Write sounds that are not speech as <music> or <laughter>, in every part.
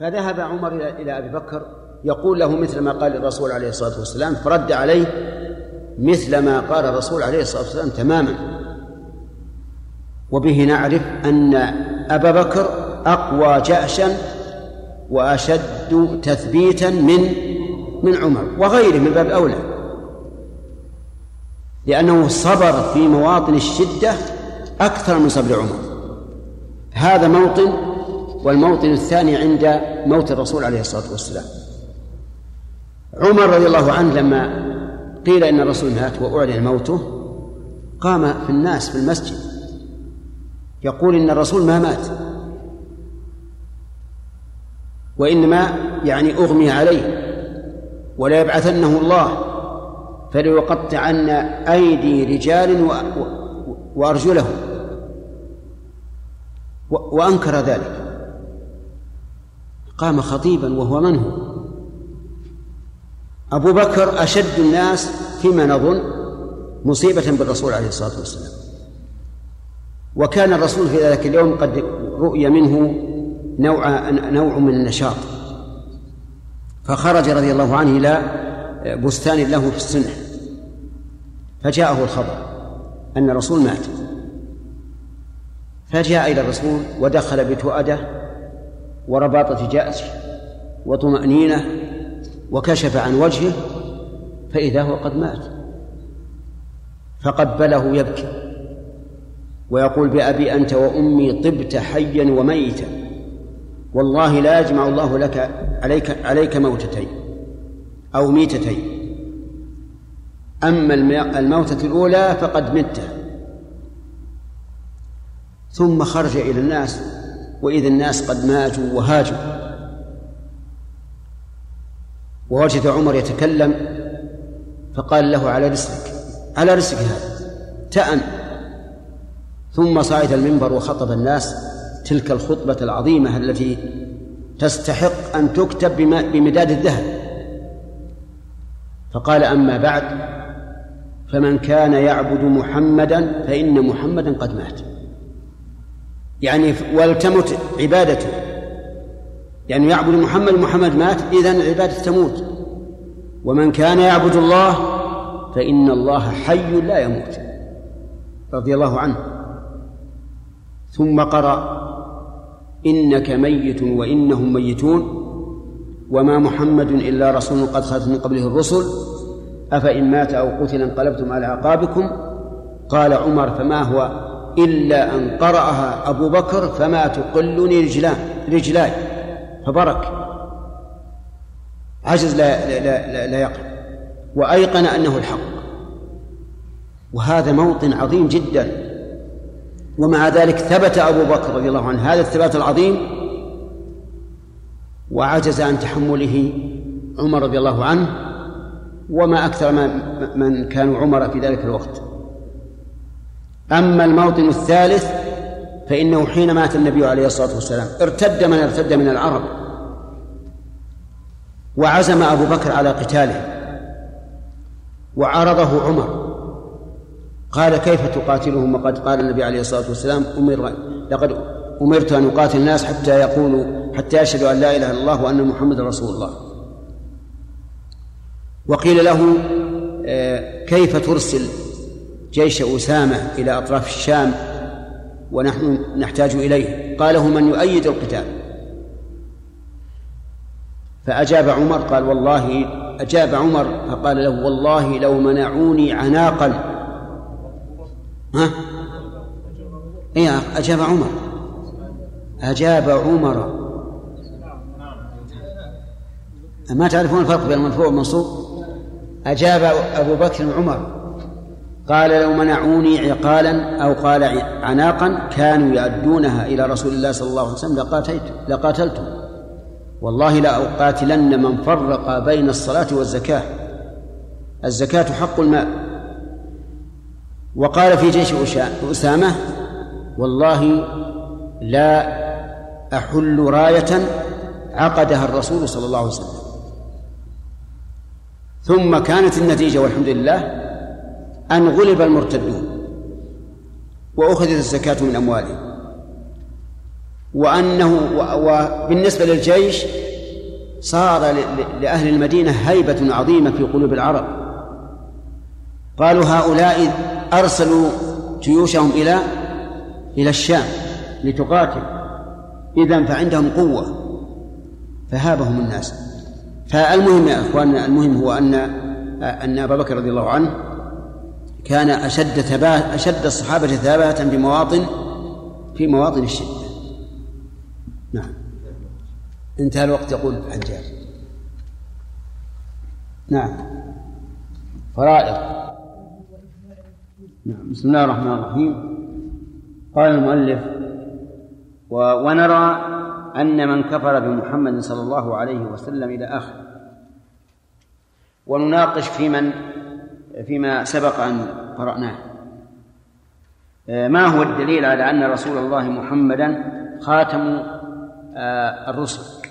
فذهب عمر إلى أبي بكر يقول له مثل ما قال الرسول عليه الصلاة والسلام فرد عليه مثل ما قال الرسول عليه الصلاة والسلام تماما. وبه نعرف أن أبا بكر أقوى جأشا وأشد تثبيتا من من عمر وغيره من باب أولى لأنه صبر في مواطن الشدة أكثر من صبر عمر. هذا موطن والموطن الثاني عند موت الرسول عليه الصلاة والسلام. عمر رضي الله عنه لما قيل إن الرسول مات وأعلن موته قام في الناس في المسجد يقول إن الرسول ما مات. وإنما يعني أغمي عليه ولا يبعثنه الله فليقطعن أيدي رجال وأرجلهم. وأنكر ذلك. قام خطيبا وهو من هو أبو بكر أشد الناس فيما نظن مصيبة بالرسول عليه الصلاة والسلام. وكان الرسول في ذلك اليوم قد رؤي منه نوع نوع من النشاط. فخرج رضي الله عنه إلى بستان له في السنة. فجاءه الخبر أن الرسول مات. فجاء إلى الرسول ودخل بتؤدة ورباطة جأش وطمأنينة وكشف عن وجهه فإذا هو قد مات. فقبله يبكي ويقول بأبي أنت وأمي طبت حيا وميتا والله لا يجمع الله لك عليك عليك موتتين أو ميتتين. أما الموتة الأولى فقد مت. ثم خرج إلى الناس وإذا الناس قد ماتوا وهاجوا ووجد عمر يتكلم فقال له على رسلك على رسلك هذا تأن ثم صعد المنبر وخطب الناس تلك الخطبة العظيمة التي تستحق أن تكتب بمداد الذهب. فقال أما بعد فمن كان يعبد محمدا فإن محمدا قد مات. يعني ولتمت عبادته. يعني يعبد محمد محمد مات إذا العبادة تموت. ومن كان يعبد الله فإن الله حي لا يموت. رضي الله عنه. ثم قرأ إنك ميت وإنهم ميتون وما محمد إلا رسول قد خلت من قبله الرسل أفإن مات أو قتل انقلبتم على أعقابكم؟ قال عمر فما هو إلا أن قرأها أبو بكر فما تقلني رجلان رجلاي. فبرك. عجز لا لا لا, لا يقع وأيقن أنه الحق. وهذا موطن عظيم جدا. ومع ذلك ثبت أبو بكر رضي الله عنه هذا الثبات العظيم. وعجز عن تحمله عمر رضي الله عنه. وما أكثر من كانوا عمر في ذلك الوقت. أما الموطن الثالث فإنه حين مات النبي عليه الصلاة والسلام ارتد من ارتد من العرب وعزم أبو بكر على قتاله وعرضه عمر قال كيف تقاتلهم؟ وقد قال النبي عليه الصلاة والسلام أمر لقد أمرت أن أقاتل الناس حتى يقولوا حتى يشهدوا أن لا إله إلا الله وأن محمد رسول الله. وقيل له آه، كيف ترسل؟ جيش أسامة إلى أطراف الشام ونحن نحتاج إليه. قاله من يؤيد القتال؟ فأجاب عمر قال والله. أجاب عمر فقال له والله لو منعوني عناقا ها؟ إيه أجاب عمر. أجاب عمر. ما تعرفون الفرق بين المرفوع والمنصوب؟ أجاب أبو بكر عمر قال لو منعوني عقالا أو قال عناقا كانوا يؤدونها إلى رسول الله صلى الله عليه وسلم لقاتلت لقاتلتم والله لأقاتلن من فرق بين الصلاة والزكاة. الزكاة حق المال. وقال في جيش أسامة والله لا أحل راية عقدها الرسول صلى الله عليه وسلم. ثم كانت النتيجة والحمد لله أن غلب المرتدون وأخذت الزكاة من أموالهم وأنه وبالنسبة للجيش صار لأهل المدينة هيبة عظيمة في قلوب العرب. قالوا هؤلاء أرسلوا جيوشهم إلى إلى الشام لتقاتل. إذا فعندهم قوة. فهابهم الناس. فالمهم يا اخواننا المهم هو ان أن أبا بكر رضي الله عنه كان أشد ثبات أشد الصحابة ثباتا بمواطن في مواطن الشدة. نعم. انتهى الوقت يقول الحجاج. نعم. فرائض. نعم. بسم الله الرحمن الرحيم. قال المؤلف ونرى أن من كفر بمحمد صلى الله عليه وسلم إلى آخره. ونناقش في من فيما سبق أن قرأناه. ما هو الدليل على أن رسول الله محمدا خاتم آه، الرسل؟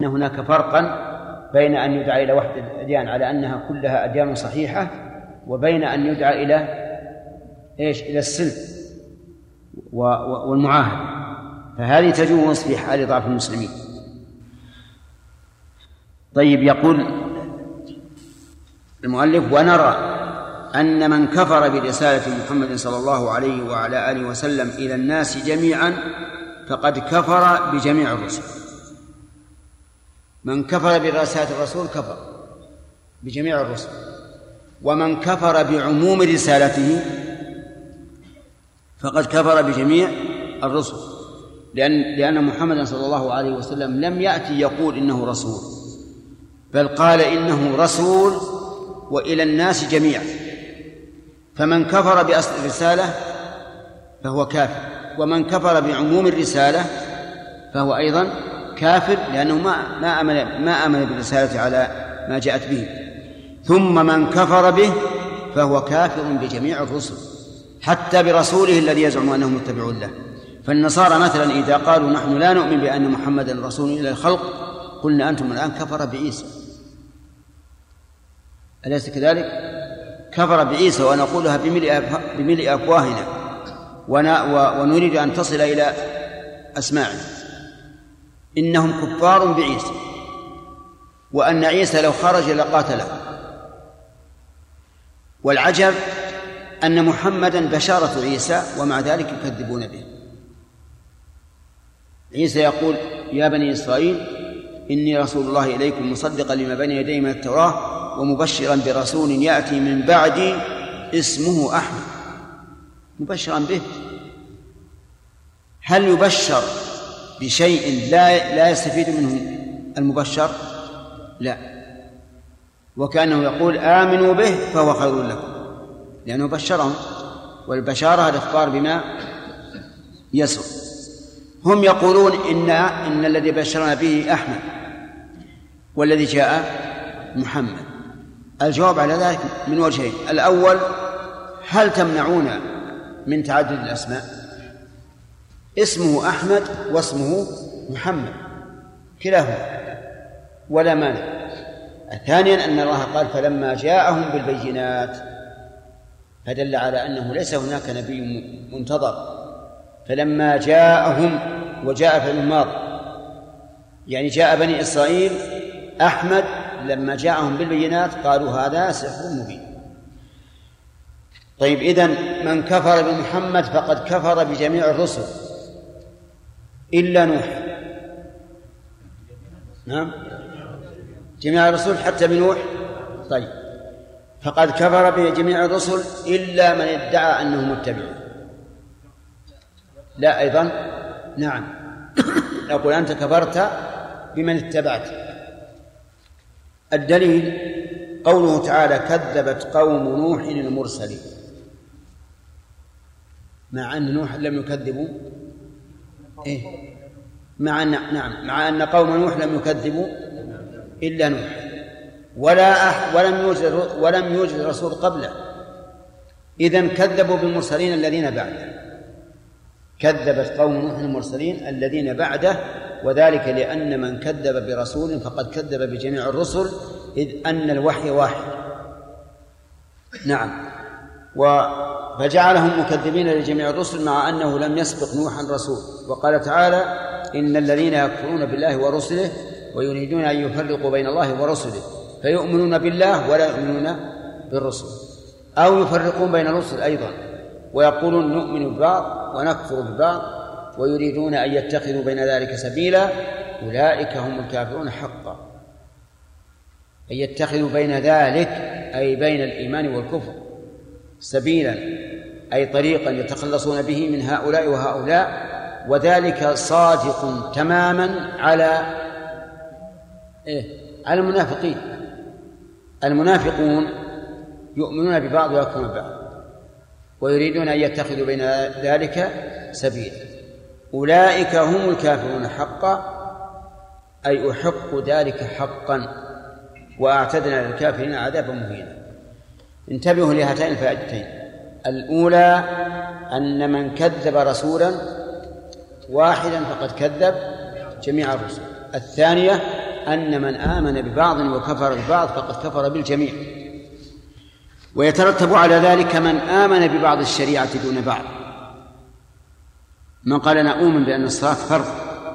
أن هناك فرقا بين أن يدعى إلى وحدة الأديان على أنها كلها أديان صحيحة وبين أن يدعى إلى إيش؟ إلى السلم والمعاهدة. فهذه تجوز في حال ضعف المسلمين. طيب يقول المؤلف ونرى أن من كفر برسالة محمد صلى الله عليه وعلى آله وسلم إلى الناس جميعا فقد كفر بجميع الرسل. من كفر برسالة الرسول كفر بجميع الرسل. ومن كفر بعموم رسالته فقد كفر بجميع الرسل. لأن لأن محمدا صلى الله عليه وسلم لم يأتي يقول إنه رسول بل قال إنه رسول وإلى الناس جميعا. فمن كفر بأصل الرسالة فهو كافر ومن كفر بعموم الرسالة فهو أيضا كافر لأنه ما ما آمن ما آمن بالرسالة على ما جاءت به. ثم من كفر به فهو كافر بجميع الرسل حتى برسوله الذي يزعم أنهم متبعون له. فالنصارى مثلا إذا قالوا نحن لا نؤمن بأن محمدا رسول إلى الخلق قلنا أنتم الآن كفر بعيسى. أليس كذلك؟ كفر بعيسى ونقولها بملء بملء أفواهنا. ونريد أن تصل إلى اسماعنا إنهم كفار بعيسى. وأن عيسى لو خرج لقاتله. والعجب أن محمدا بشارة عيسى ومع ذلك يكذبون به. عيسى يقول يا بني إسرائيل إني رسول الله إليكم مصدقا لما بين يدي من التوراة ومبشرا برسول يأتي من بعدي اسمه أحمد. مبشرا به. هل يبشر بشيء لا لا يستفيد منه المبشر؟ لا. وكأنه يقول آمنوا به فهو خير لكم. لأنه بشرهم. والبشارة الإخبار بما يسر هم يقولون إن إن الذي بشرنا به أحمد والذي جاء محمد. الجواب على ذلك من وجهين. الأول هل تمنعون من تعدد الأسماء؟ اسمه أحمد واسمه محمد كلاهما ولا مانع. ثانيا أن الله قال فلما جاءهم بالبينات فدل على أنه ليس هناك نبي منتظر. فلما جاءهم وجاء في الماضي يعني جاء بني إسرائيل أحمد لما جاءهم بالبينات قالوا هذا سحر مبين. طيب إذن من كفر بمحمد فقد كفر بجميع الرسل. إلا نوح. نعم. جميع الرسل حتى بنوح طيب. فقد كفر بجميع الرسل إلا من ادعى أنه متبع لا أيضا نعم. نقول أنت كفرت بمن اتبعت. الدليل قوله تعالى كذبت قوم نوح المرسلين. مع أن نوح لم يكذبوا. إيه؟ مع أن نعم. مع أن قوم نوح لم يكذبوا إلا نوح. ولا أح ولم يوجد ولم يوجد رسول قبله. إذا كذبوا بالمرسلين الذين بعده. كذبت قوم نوح المرسلين الذين بعده وذلك لأن من كذب برسول فقد كذب بجميع الرسل إذ أن الوحي واحد. نعم. و فجعلهم مكذبين لجميع الرسل مع أنه لم يسبق نوحا رسول. وقال تعالى إن الذين يكفرون بالله ورسله ويريدون أن يفرقوا بين الله ورسله فيؤمنون بالله ولا يؤمنون بالرسل. أو يفرقون بين الرسل أيضا. ويقولون نؤمن ببعض ونكفر ببعض ويريدون أن يتخذوا بين ذلك سبيلا أولئك هم الكافرون حقا. أن يتخذوا بين ذلك أي بين الإيمان والكفر سبيلا أي طريقا يتخلصون به من هؤلاء وهؤلاء وذلك صادق تماما على إيه؟ على المنافقين. المنافقون يؤمنون ببعض ويكفرون ببعض. ويريدون أن يتخذوا بين ذلك سبيلا. أولئك هم الكافرون حقا أي أحق ذلك حقا وأعتدنا للكافرين عذابا مهينا. انتبهوا لهاتين الفائدتين. الأولى أن من كذب رسولا واحدا فقد كذب جميع الرسل. الثانية أن من آمن ببعض وكفر ببعض فقد كفر بالجميع. ويترتب على ذلك من آمن ببعض الشريعة دون بعض. من قال أنا أؤمن بأن الصلاة فرض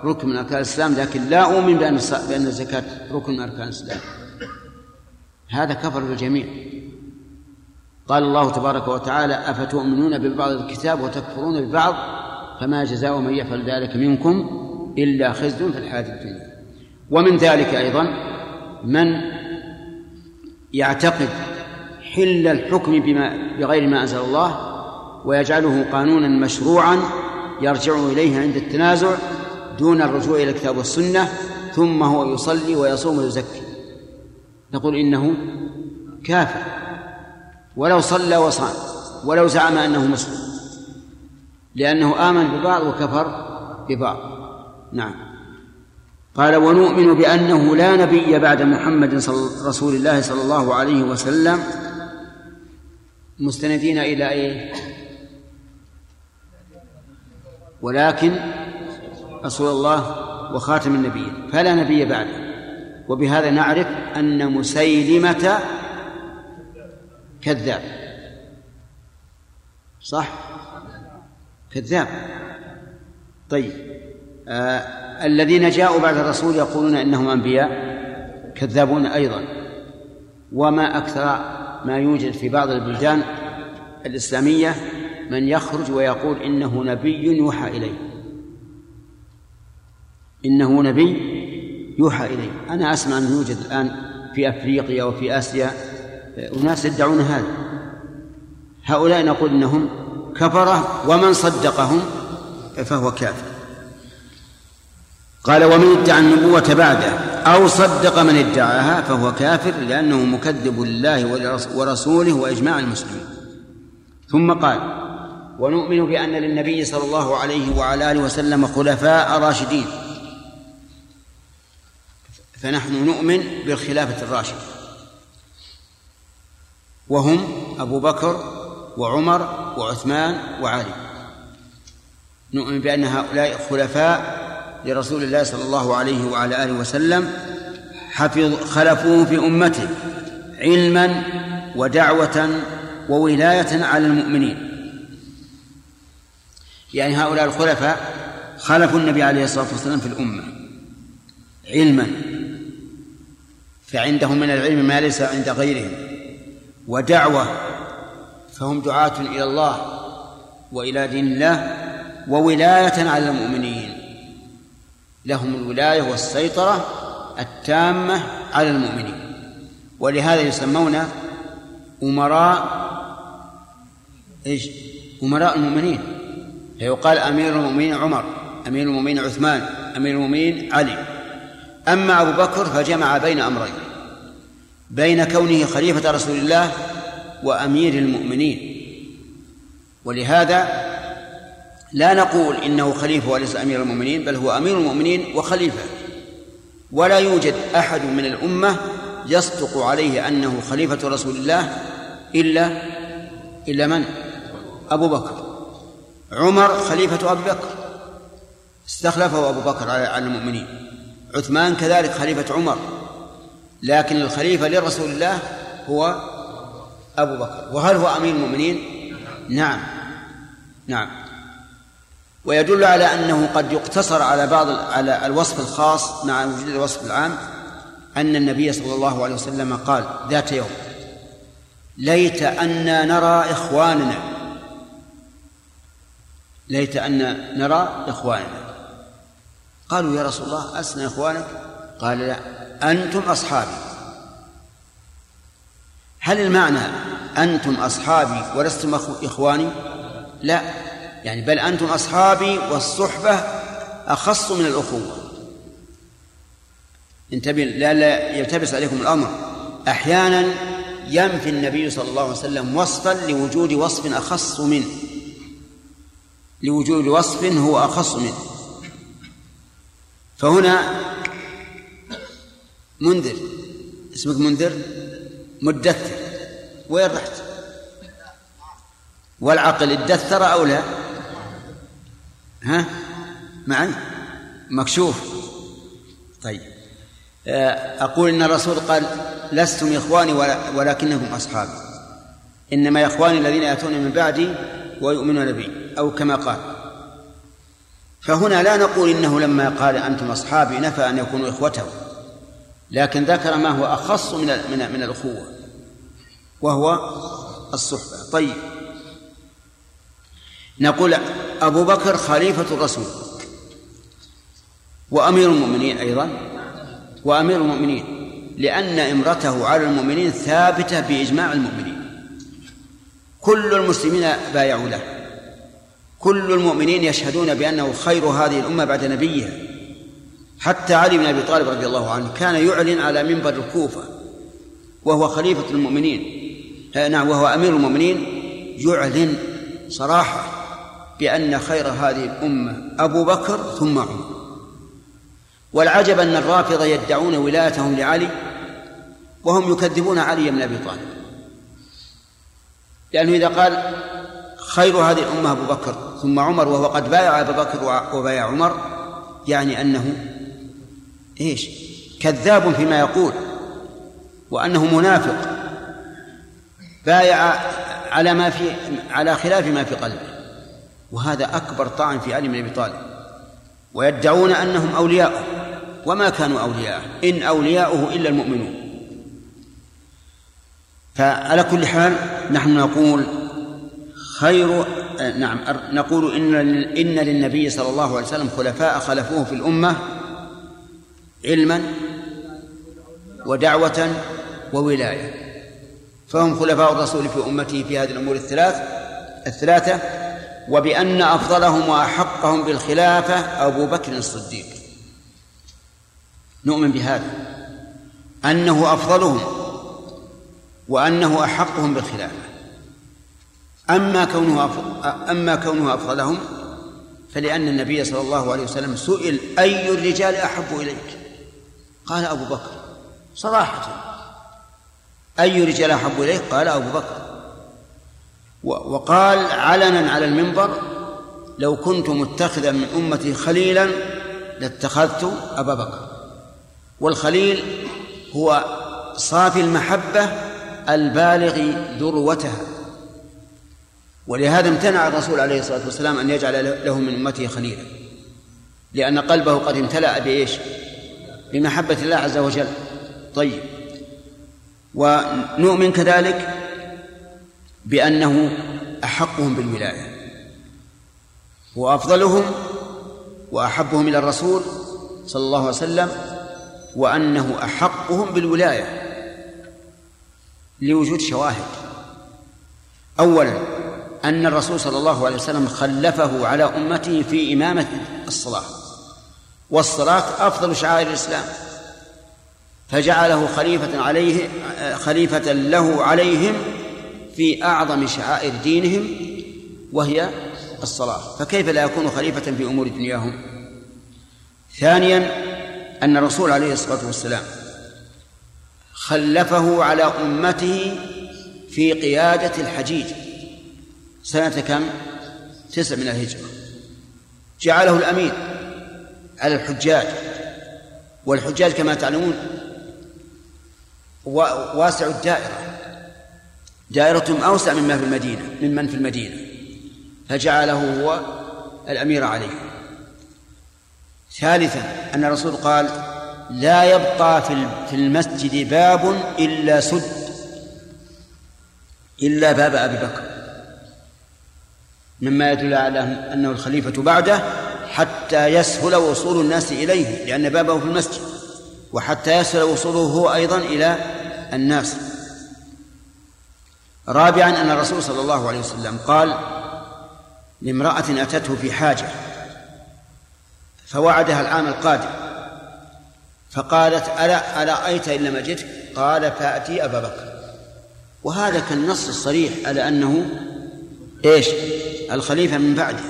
ركن من أركان الإسلام لكن لا أؤمن بأن بأن الزكاة ركن من أركان الإسلام. هذا كفر بالجميع قال الله تبارك وتعالى أفتؤمنون ببعض الكتاب وتكفرون ببعض؟ فما جزاء من يفعل ذلك منكم إلا خزي في الحياة الدنيا. ومن ذلك أيضا من يعتقد حل الحكم بما بغير ما أنزل الله ويجعله قانونا مشروعا يرجع إليه عند التنازع دون الرجوع إلى الكتاب والسنة ثم هو يصلي ويصوم ويزكي. نقول إنه كافر. ولو صلى وصام ولو زعم أنه مسلم. لأنه آمن ببعض وكفر ببعض. نعم. قال ونؤمن بأنه لا نبي بعد محمد صل رسول الله صلى الله عليه وسلم مستندين إلى إيه؟ ولكن رسول الله وخاتم النبيين فلا نبي بعده. وبهذا نعرف أن مسيلمة كذاب. صح؟ كذاب. طيب. آه الذين جاءوا بعد الرسول يقولون إنهم أنبياء كذابون أيضا. وما أكثر ما يوجد في بعض البلدان الإسلامية من يخرج ويقول إنه نبي يوحى اليه إنه نبي يوحى اليه أنا أسمع أنه يوجد الآن في أفريقيا وفي آسيا أناس يدعون هذا. هؤلاء نقول إنهم كفرة ومن صدقهم فهو كافر. قال ومن ادعى النبوة بعده أو صدق من ادعاها فهو كافر لأنه مكذب لله ورسوله وإجماع المسلمين. ثم قال ونؤمن بأن للنبي صلى الله عليه وعلى آله وسلم خلفاء راشدين. فنحن نؤمن بالخلافة الراشدة. وهم أبو بكر وعمر وعثمان وعلي. نؤمن بأن هؤلاء خلفاء لرسول الله صلى الله عليه وعلى آله وسلم حفظ خلفوه في أمته علما ودعوة وولاية على المؤمنين. يعني هؤلاء الخلفاء خلفوا النبي عليه الصلاة والسلام في الأمة علما فعندهم من العلم ما ليس عند غيرهم ودعوة فهم دعاة إلى الله وإلى دين الله وولاية على المؤمنين. لهم الولاية والسيطرة التامة على المؤمنين. ولهذا يسمون أمراء إيش؟ أمراء المؤمنين. فيقال أمير المؤمنين عمر أمير المؤمنين عثمان أمير المؤمنين علي. أما أبو بكر فجمع بين أمرين بين كونه خليفة رسول الله وأمير المؤمنين. ولهذا لا نقول إنه خليفة وليس أمير المؤمنين بل هو أمير المؤمنين وخليفة. ولا يوجد أحد من الأمة يصدق عليه أنه خليفة رسول الله إلا إلا من؟ أبو بكر. عمر خليفة أبي بكر. استخلفه أبو بكر على المؤمنين. عثمان كذلك خليفة عمر. لكن الخليفة لرسول الله هو أبو بكر. وهل هو أمير المؤمنين؟ نعم. نعم. ويدل على أنه قد يقتصر على بعض على الوصف الخاص مع وجود الوصف العام أن النبي صلى الله عليه وسلم قال ذات يوم ليت أنا نرى إخواننا. ليت أن نرى إخواننا. قالوا يا رسول الله أسنى إخوانك؟ قال لا أنتم أصحابي. هل المعنى أنتم أصحابي ولستم إخواني؟ لا. يعني بل أنتم أصحابي والصحبة أخص من الأخوة. انتبه لا لا يلتبس عليكم الأمر. أحيانا ينفي النبي صلى الله عليه وسلم وصفا لوجود وصف أخص منه. لوجود وصف هو أخص منه. فهنا منذر. اسمك منذر؟ مدثر. وين رحت؟ والعقل ادثر أو لا؟ ها؟ معي؟ مكشوف. طيب. آه، أقول إن الرسول قال لستم إخواني ولكنكم أصحابي إنما إخواني الذين يأتون من بعدي ويؤمنون بي أو كما قال. فهنا لا نقول إنه لما قال أنتم أصحابي نفى أن يكونوا إخوته. لكن ذكر ما هو أخص من من من الأخوة وهو الصحبة. طيب. نقول أبو بكر خليفة الرسول وأمير المؤمنين أيضا وأمير المؤمنين لأن إمرته على المؤمنين ثابتة بإجماع المؤمنين. كل المسلمين بايعوا له. كل المؤمنين يشهدون بأنه خير هذه الأمة بعد نبيها. حتى علي بن أبي طالب رضي الله عنه كان يعلن على منبر الكوفة وهو خليفة المؤمنين. نعم وهو أمير المؤمنين يعلن صراحة. بأن خير هذه الأمة أبو بكر ثم عمر. والعجب أن الرافضة يدعون ولايتهم لعلي وهم يكذبون علي بن أبي طالب. لأنه إذا قال خير هذه الأمة أبو بكر ثم عمر وهو قد بايع أبا بكر وبايع عمر يعني أنه إيش؟ كذاب فيما يقول وأنه منافق بايع على ما في على خلاف ما في قلبه. وهذا أكبر طعن في علي بن أبي طالب. ويدعون أنهم أولياءه وما كانوا أولياءه إن أولياؤه إلا المؤمنون. فعلى كل حال نحن نقول خير نعم نقول إن إن للنبي صلى الله عليه وسلم خلفاء خلفوه في الأمة علما ودعوة وولاية. فهم خلفاء الرسول في أمته في هذه الأمور الثلاث الثلاثة وبأن أفضلهم وأحقهم بالخلافة أبو بكر الصديق. نؤمن بهذا. أنه أفضلهم وأنه أحقهم بالخلافة. أما كونه أما كونه أفضلهم فلأن النبي صلى الله عليه وسلم سئل أي الرجال أحب إليك؟ قال أبو بكر صراحة. أي رجال أحب إليك؟ قال أبو بكر. وقال علنا على المنبر لو كنت متخذا من أمتي خليلا لاتخذت أبا بكر. والخليل هو صافي المحبة البالغ ذروتها. ولهذا امتنع الرسول عليه الصلاة والسلام أن يجعل له من أمته خليلا. لأن قلبه قد امتلأ بإيش؟ بمحبة الله عز وجل. طيب. ونؤمن كذلك؟ بأنه أحقهم بالولاية وأفضلهم وأحبهم إلى الرسول صلى الله عليه وسلم وأنه أحقهم بالولاية لوجود شواهد. أولا أن الرسول صلى الله عليه وسلم خلفه على أمته في إمامة الصلاة والصلاة أفضل شعائر الإسلام. فجعله خليفة عليه خليفة له عليهم في أعظم شعائر دينهم وهي الصلاة. فكيف لا يكون خليفة في أمور دنياهم؟ ثانيا أن الرسول عليه الصلاة والسلام خلفه على أمته في قيادة الحجيج. سنة كم؟ تسع من الهجرة. جعله الأمير على الحجاج. والحجاج كما تعلمون واسع الدائرة. دائرتهم أوسع مما في المدينة ممن في المدينة. فجعله هو الأمير عليه ثالثا أن الرسول قال لا يبقى في المسجد باب إلا سد إلا باب أبي بكر. مما يدل على أنه الخليفة بعده حتى يسهل وصول الناس إليه لأن بابه في المسجد وحتى يسهل وصوله هو أيضا إلى الناس. رابعا أن الرسول صلى الله عليه وسلم قال لامرأة أتته في حاجة فوعدها العام القادم فقالت ألا أرأيت إن لم أجدك؟ قال فأتي أبا بكر. وهذا كالنص الصريح على أنه إيش؟ الخليفة من بعده.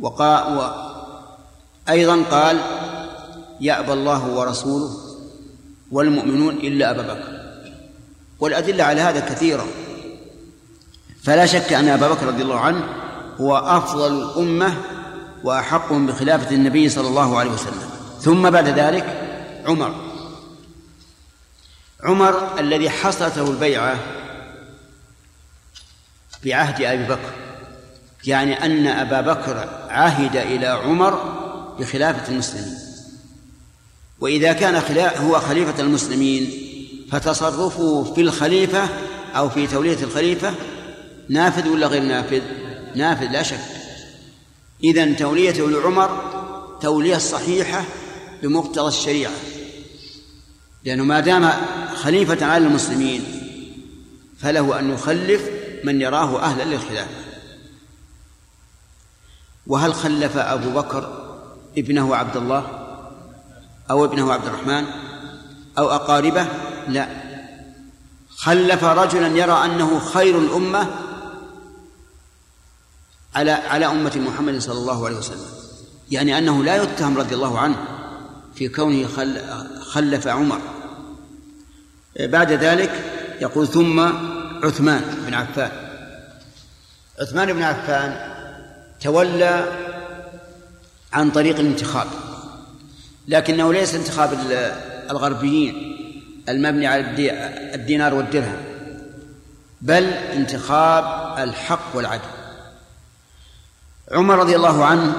وقال أيضا قال يأبى الله ورسوله والمؤمنون إلا أبا بكر. والأدلة على هذا كثيرة. فلا شك أن أبا بكر رضي الله عنه هو أفضل الأمة وأحقهم بخلافة النبي صلى الله عليه وسلم. ثم بعد ذلك عمر. عمر الذي حصلته البيعة بعهد أبي بكر. يعني أن أبا بكر عهد إلى عمر بخلافة المسلمين. وإذا كان هو خليفة المسلمين فتصرفه في الخليفة أو في تولية الخليفة نافذ ولا غير نافذ؟ نافذ لا شك. إذا توليته لعمر تولية صحيحة بمقتضى الشريعة. لأنه ما دام خليفة على المسلمين فله أن يخلف من يراه أهلا للخلافة. وهل خلف أبو بكر ابنه عبد الله أو ابنه عبد الرحمن أو أقاربه؟ لا. خلف رجلا يرى أنه خير الأمة على على أمة محمد صلى الله عليه وسلم. يعني أنه لا يتهم رضي الله عنه في كونه خلف عمر. بعد ذلك يقول ثم عثمان بن عفان. عثمان بن عفان تولى عن طريق الانتخاب لكنه ليس انتخاب الغربيين. المبني على الدينار والدرهم. بل انتخاب الحق والعدل. عمر رضي الله عنه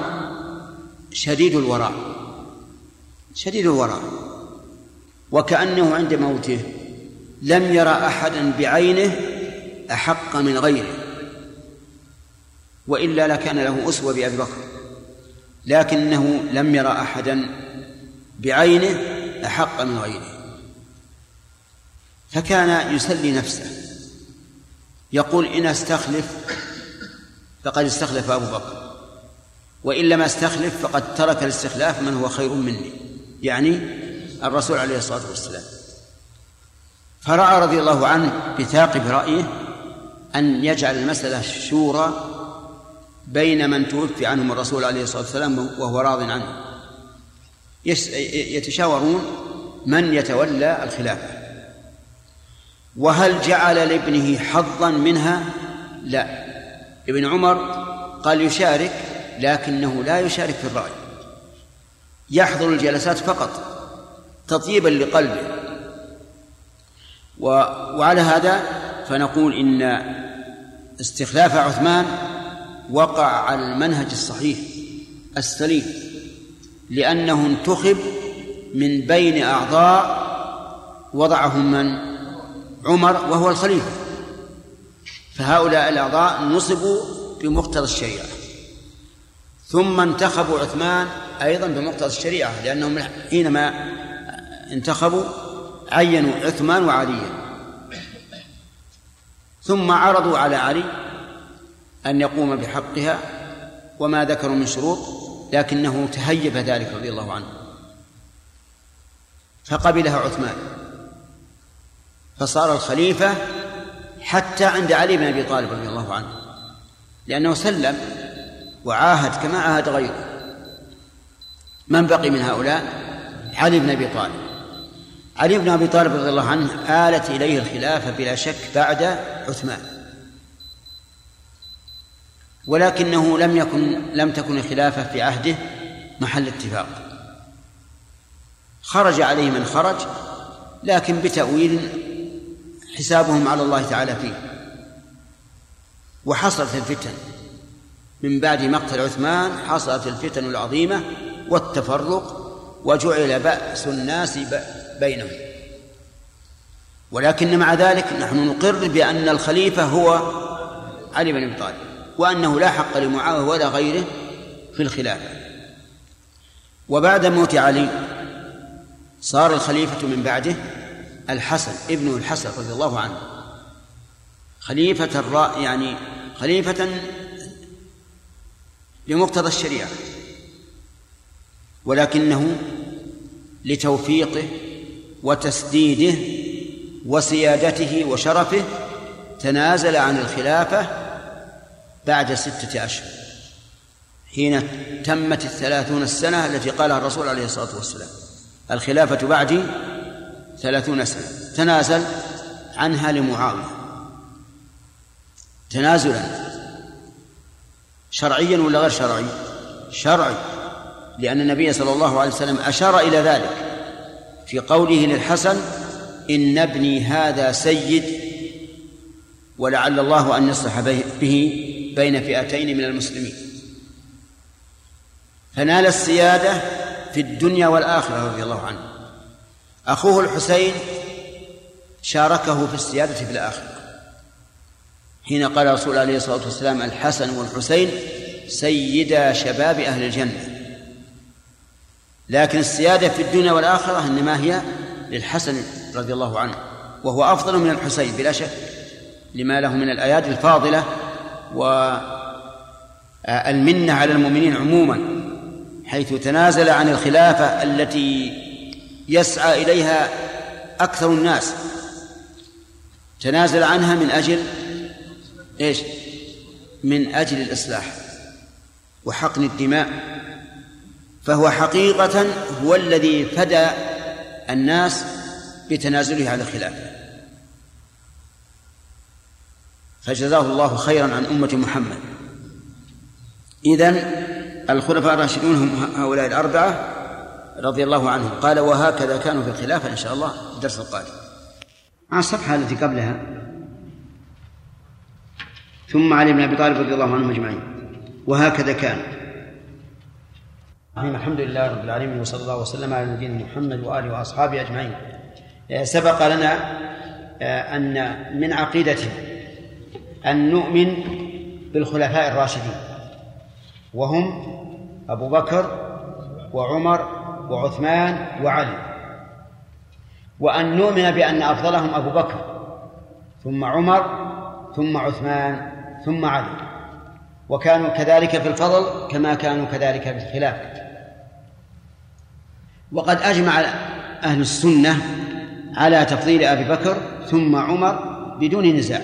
شديد الوراء شديد الوراء وكأنه عند موته لم يرى أحدا بعينه أحق من غيره. وإلا لكان له أسوة بأبي بكر. لكنه لم يرى أحدا بعينه أحق من غيره. فكان يسلي نفسه. يقول إن أستخلف فقد استخلف أبو بكر وإن لم أستخلف فقد ترك الاستخلاف من هو خير مني يعني الرسول عليه الصلاة والسلام. فرأى رضي الله عنه بثاقب رأيه أن يجعل المسألة شورى بين من توفي عنهم الرسول عليه الصلاة والسلام وهو راض عنه. يتشاورون من يتولى الخلافة. وهل جعل لابنه حظا منها؟ لا. ابن عمر قال يشارك لكنه لا يشارك في الرأي. يحضر الجلسات فقط تطيبا لقلبه. وعلى هذا فنقول إن استخلاف عثمان وقع على المنهج الصحيح السليم لأنه انتخب من بين أعضاء وضعهم من؟ عمر وهو الخليفة. فهؤلاء الأعضاء نصبوا بمقتضى الشريعة. ثم انتخبوا عثمان أيضا بمقتضى الشريعة لأنهم حينما انتخبوا عينوا عثمان وعليا. ثم عرضوا على علي أن يقوم بحقها وما ذكروا من شروط لكنه تهيب ذلك رضي الله عنه. فقبلها عثمان. فصار الخليفة حتى عند علي بن أبي طالب رضي الله عنه. لأنه سلم وعاهد كما عاهد غيره. من بقي من هؤلاء؟ علي بن أبي طالب. علي بن أبي طالب رضي الله عنه آلت إليه الخلافة بلا شك بعد عثمان. ولكنه لم يكن لم تكن الخلافة في عهده محل اتفاق. خرج عليه من خرج لكن بتأويل حسابهم على الله تعالى فيه. وحصلت الفتن. من بعد مقتل عثمان حصلت الفتن العظيمة والتفرق وجعل بأس الناس بينهم. ولكن مع ذلك نحن نقر بأن الخليفة هو علي بن أبي طالب وأنه لا حق لمعاوية ولا غيره في الخلافة. وبعد موت علي صار الخليفة من بعده الحسن ابنه الحسن رضي الله عنه خليفة الراء يعني خليفة بمقتضى الشريعة ولكنه لتوفيقه وتسديده وسيادته وشرفه تنازل عن الخلافة بعد ستة أشهر حين تمت الثلاثون السنة التي قالها الرسول عليه الصلاة والسلام الخلافة بعدي ثلاثون سنة. تنازل عنها لمعاوية. تنازلا شرعيا ولا غير شرعي؟ شرعي. لأن النبي صلى الله عليه وسلم أشار إلى ذلك في قوله للحسن إن ابني هذا سيد ولعل الله أن يصلح به بين فئتين من المسلمين. فنال السيادة في الدنيا والآخرة رضي الله عنه. أخوه الحسين شاركه في السيادة في الآخرة حين قال الرسول عليه الصلاة والسلام الحسن والحسين سيدا شباب أهل الجنة. لكن السيادة في الدنيا والآخرة إنما هي للحسن رضي الله عنه وهو أفضل من الحسين بلا شك لما له من الآيات الفاضلة والمنة على المؤمنين عموما حيث تنازل عن الخلافة التي يسعى إليها أكثر الناس. تنازل عنها من أجل إيش؟ من أجل الإصلاح وحقن الدماء. فهو حقيقة هو الذي فدى الناس بتنازله على الخلافة فجزاه الله خيرا عن أمة محمد. إذن الخلفاء الراشدون هم هؤلاء الأربعة. رضي الله عنهم قال وهكذا كانوا في الخلافة إن شاء الله الدرس القادم. مع الصفحة التي قبلها. ثم علي بن أبي طالب رضي الله عنهم أجمعين. وهكذا كان الحمد لله رب العالمين وصلى الله وسلم على نبينا محمد وآله وأصحابه أجمعين. سبق لنا آه، أن من عقيدتهم أن نؤمن بالخلفاء الراشدين. وهم أبو بكر وعمر وعثمان وعلي. وأن نؤمن بأن أفضلهم أبو بكر ثم عمر ثم عثمان ثم علي. وكانوا كذلك في الفضل كما كانوا كذلك في الخلافة وقد أجمع أهل السنة على تفضيل أبي بكر ثم عمر بدون نزاع.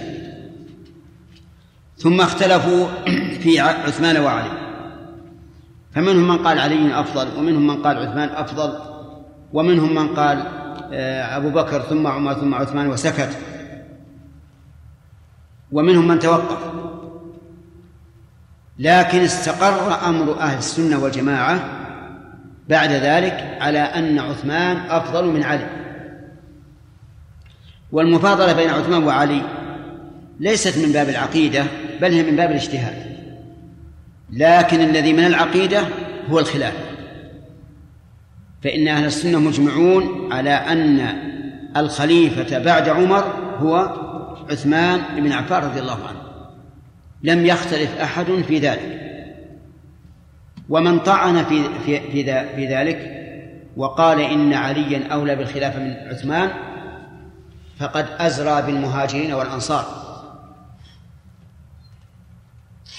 ثم اختلفوا في عثمان وعلي. فمنهم من قال علي أفضل ومنهم من قال عثمان أفضل ومنهم من قال آه، أبو بكر ثم عمر ثم عثمان وسكت. ومنهم من توقف. لكن استقر أمر أهل السنة والجماعة بعد ذلك على أن عثمان أفضل من علي. والمفاضلة بين عثمان وعلي ليست من باب العقيدة بل هي من باب الاجتهاد. لكن الذي من العقيدة هو الخلاف. فإن أهل السنة مجمعون على أن الخليفة بعد عمر هو عثمان بن عفان رضي الله عنه. لم يختلف أحد في ذلك. ومن طعن في في في, في ذلك وقال إن عليا أولى بالخلافة من عثمان فقد أزرى بالمهاجرين والأنصار.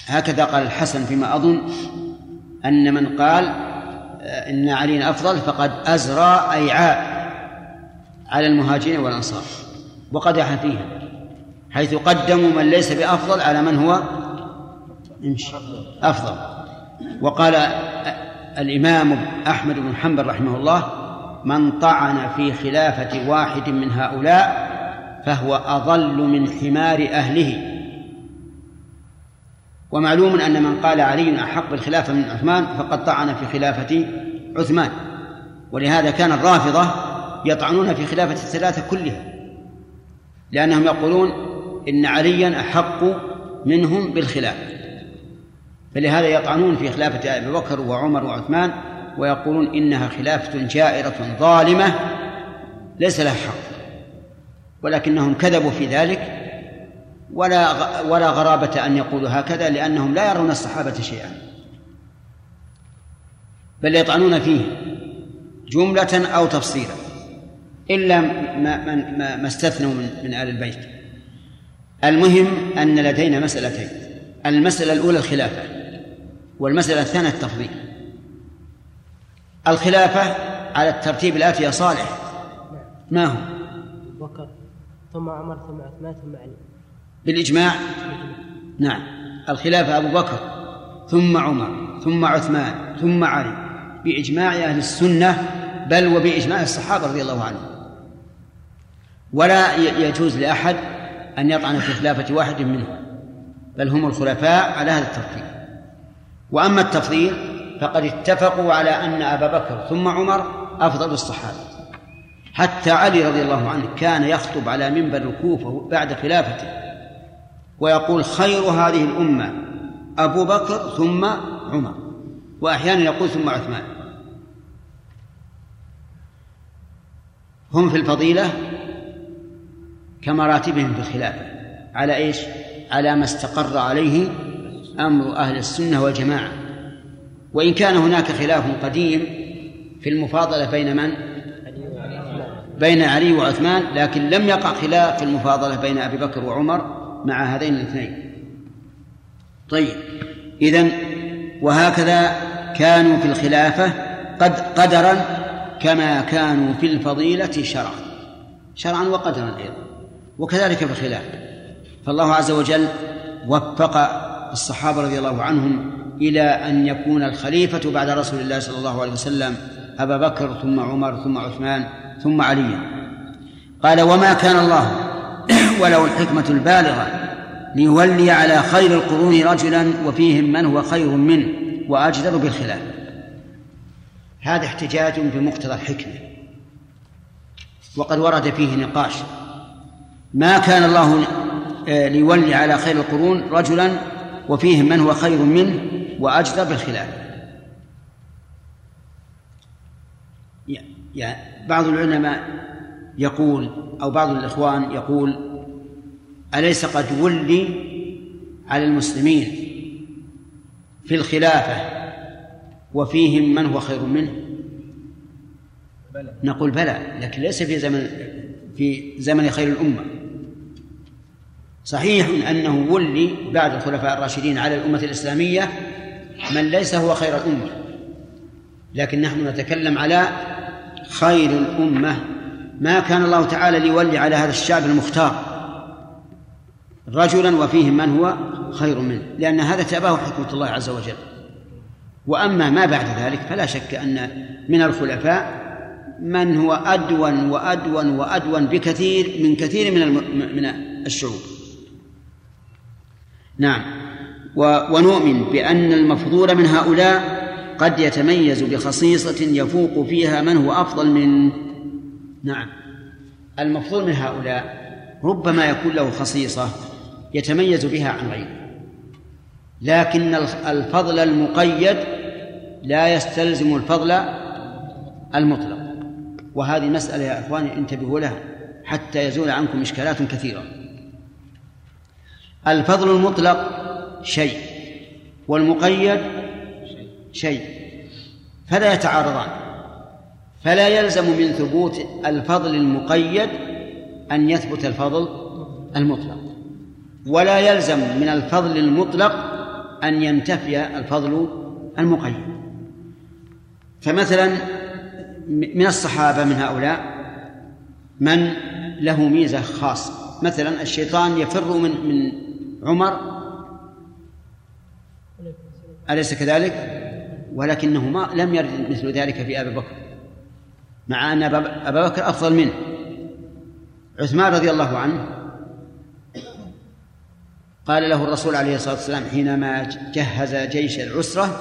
هكذا قال الحسن فيما أظن أن من قال آه، إن علي أفضل فقد أزرى أي عاء على المهاجرين والأنصار وقدح فيها حيث قدموا من ليس بأفضل على من هو أفضل. وقال الإمام أحمد بن حنبل رحمه الله من طعن في خلافة واحد من هؤلاء فهو أضل من حمار أهله. ومعلوم أن من قال علي أحق بالخلافة من عثمان فقد طعن في خلافة عثمان. ولهذا كان الرافضة يطعنون في خلافة الثلاثة كلها لأنهم يقولون إن عليا أحق منهم بالخلافة فلهذا يطعنون في خلافة أبي بكر وعمر وعثمان ويقولون إنها خلافة جائرة ظالمة ليس لها حق ولكنهم كذبوا في ذلك ولا ولا غرابة أن يقولوا هكذا لأنهم لا يرون الصحابة شيئا. بل يطعنون فيه جملة أو تفصيلا. إلا ما, ما, ما استثنوا من, من آل البيت. المهم أن لدينا مسألتين. المسألة الأولى الخلافة والمسألة الثانية التفضيل. الخلافة على الترتيب الآتي يا صالح. ما هو؟ بكر ثم عمر ثم عثمان ثم علي. بالإجماع؟ نعم. الخلافة أبو بكر ثم عمر ثم عثمان ثم علي. بإجماع أهل السنة بل وبإجماع الصحابة رضي الله عنهم. ولا يجوز لأحد أن يطعن في خلافة واحد منهم بل هم الخلفاء على هذا الترتيب وأما التفضيل فقد اتفقوا على أن أبا بكر ثم عمر أفضل الصحابة. حتى علي رضي الله عنه كان يخطب على منبر الكوفة بعد خلافته. ويقول خير هذه الأمة أبو بكر ثم عمر وأحيانا يقول ثم عثمان هم في الفضيلة كمراتبهم في الخلافة على إيش؟ على ما استقر عليه أمر أهل السنة والجماعة وإن كان هناك خلاف قديم في المفاضلة بين من؟ بين علي وعثمان لكن لم يقع خلاف في المفاضلة بين أبي بكر وعمر مع هذين الاثنين. طيب إذن وهكذا كانوا في الخلافة قد قدرا كما كانوا في الفضيلة شرعا. شرعا وقدرا أيضا وكذلك في الخلاف. فالله عز وجل وفق الصحابة رضي الله عنهم إلى أن يكون الخليفة بعد رسول الله صلى الله عليه وسلم أبا بكر ثم عمر ثم عثمان ثم علي. قال وما كان الله وله الحكمة البالغة ليولي على خير القرون رجلا وفيهم من هو خير منه وأجدر بالخلاف. هذا احتجاج بمقتضى الحكمة. وقد ورد فيه نقاش ما كان الله آه، ليولي على خير القرون رجلا وفيهم من هو خير منه وأجدر بالخلاف. يعني بعض العلماء يقول أو بعض الإخوان يقول أليس قد ولي على المسلمين في الخلافة وفيهم من هو خير منه بلى. نقول بلى لكن ليس في زمن في زمن خير الأمة صحيح أنه ولي بعد الخلفاء الراشدين على الأمة الإسلامية من ليس هو خير الأمة لكن نحن نتكلم على خير الأمة ما كان الله تعالى ليولي على هذا الشعب المختار رجلا وفيهم من هو خير منه لأن هذا تأباه حكمة الله عز وجل. وأما ما بعد ذلك فلا شك أن من الخلفاء من هو أدون وأدون وأدون بكثير من كثير من من الشعوب. نعم. ونؤمن بأن المفضول من هؤلاء قد يتميز بخصيصة يفوق فيها من هو أفضل من نعم. المفضول من هؤلاء ربما يكون له خصيصة يتميز بها عن غيره. لكن الفضل المقيد لا يستلزم الفضل المطلق. وهذه مسألة يا إخواني انتبهوا لها حتى يزول عنكم إشكالات كثيرة. الفضل المطلق شيء والمقيد شيء فلا يتعارضان. فلا يلزم من ثبوت الفضل المقيد أن يثبت الفضل المطلق. ولا يلزم من الفضل المطلق أن ينتفي الفضل المقيد. فمثلا من الصحابة من هؤلاء من له ميزة خاصة. مثلا الشيطان يفر من من عمر. أليس كذلك؟ ولكنه ما لم يرد مثل ذلك في أبي بكر. مع أن أبا بكر أفضل منه. عثمان رضي الله عنه قال له الرسول عليه الصلاة والسلام حينما جهز جيش العسرة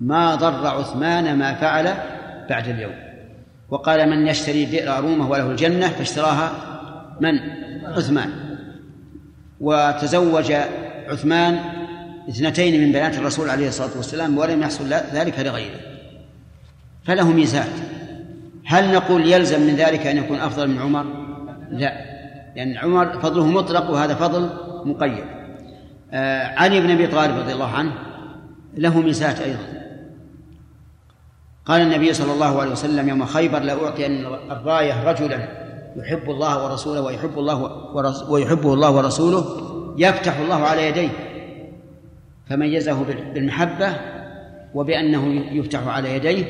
ما ضر عثمان ما فعل بعد اليوم. وقال من يشتري بئر رومه وله الجنة فاشتراها من؟ عثمان. وتزوج عثمان اثنتين من بنات الرسول عليه الصلاة والسلام ولم يحصل ذلك لغيره. فله ميزات هل نقول يلزم من ذلك أن يكون أفضل من عمر؟ لا. لأن عمر فضله مطلق وهذا فضل مقيد. آه علي بن أبي طالب رضي الله عنه له ميزات أيضا. قال النبي صلى الله عليه وسلم يوم خيبر لأعطين الراية رجلا يحب الله ورسوله ويحب الله ويحبه الله ورسوله يفتح الله على يديه. فميزه بالمحبة وبأنه يفتح على يديه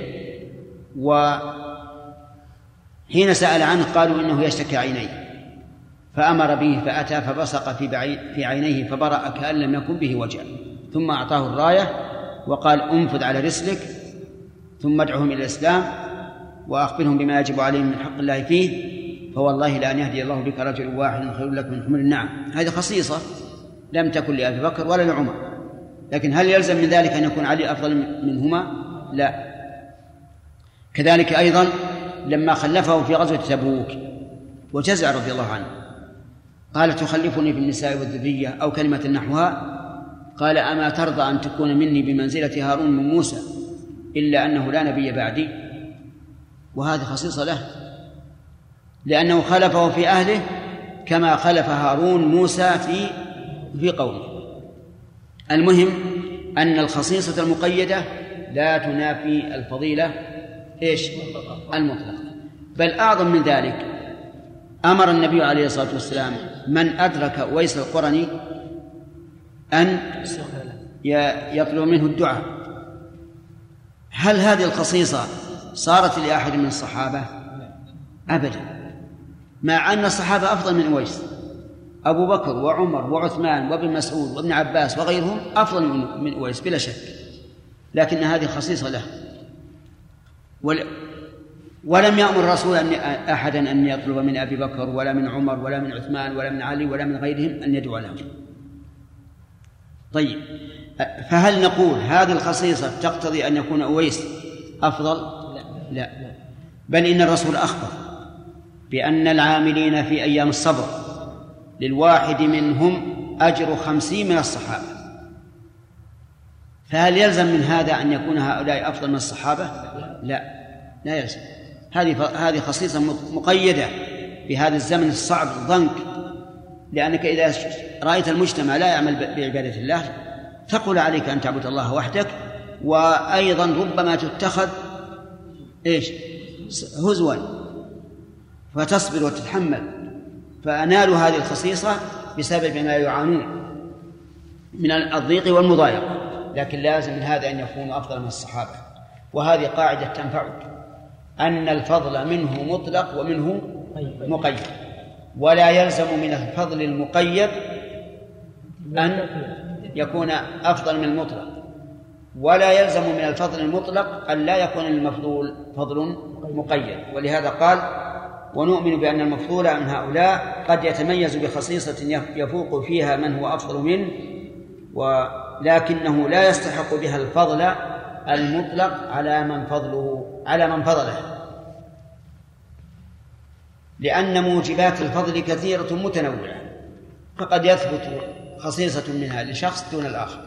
وحين سأل عنه قالوا إنه يشتكي عينيه. فأمر به فأتى فبصق في في عينيه فبرأ كأن لم يكن به وجع. ثم أعطاه الراية وقال انفذ على رسلك ثم ادعهم إلى الإسلام وأخبرهم بما يجب عليهم من حق الله فيه فوالله لأن يهدي الله بك رجل واحد خير لك من حمر. النعم هذه خصيصة لم تكن لأبي بكر ولا لعمر. لكن هل يلزم من ذلك أن يكون علي أفضل منهما؟ لا. كذلك أيضا لما خلفه في غزوة تبوك وجزع رضي الله عنه. قال تخلفني في النساء والذرية أو كلمة نحوها؟ قال أما ترضى أن تكون مني بمنزلة هارون من موسى إلا أنه لا نبي بعدي؟ وهذه خصيصة له لأنه خلفه في أهله كما خلف هارون موسى في في قومه. المهم أن الخصيصة المقيدة لا تنافي الفضيلة إيش؟ المطلقة بل أعظم من ذلك أمر النبي عليه الصلاة والسلام من أدرك ويس القرني أن يطلب منه الدعاء هل هذه الخصيصة صارت لأحد من الصحابة؟ أبدا مع أن الصحابة أفضل من أويس أبو بكر وعمر وعثمان وابن مسعود وابن عباس وغيرهم أفضل من أويس بلا شك لكن هذه خصيصة له ولم يأمر الرسول أن أحدا أن يطلب من أبي بكر ولا من عمر ولا من عثمان ولا من علي ولا من غيرهم أن يدعو لهم. طيب فهل نقول هذه الخصيصة تقتضي أن يكون أويس أفضل؟ لا لا. بل إن الرسول أخبر بأن العاملين في أيام الصبر للواحد منهم أجر خمسين من الصحابة. فهل يلزم من هذا أن يكون هؤلاء أفضل من الصحابة؟ لا لا يلزم. هذه هذه خصيصة مقيدة في هذا الزمن الصعب الضنك لأنك إذا رأيت المجتمع لا يعمل بعبادة الله ثقل عليك أن تعبد الله وحدك وأيضا ربما تتخذ إيش؟ هزوا. فتصبر وتتحمل. فأنالوا هذه الخصيصة بسبب ما يعانون من الضيق والمضايقة لكن لازم من هذا أن يكونوا أفضل من الصحابة. وهذه قاعدة تنفعك أن الفضل منه مطلق ومنه مقيد. ولا يلزم من الفضل المقيد أن يكون أفضل من المطلق. ولا يلزم من الفضل المطلق أن لا يكون المفضول فضل مقيد. ولهذا قال ونؤمن بأن المفضول عن هؤلاء قد يتميز بخصيصة يفوق فيها من هو أفضل منه ولكنه لا يستحق بها الفضل المطلق على من فضله على من فضله. لأن موجبات الفضل كثيرة متنوعة فقد يثبت خصيصة منها لشخص دون الآخر.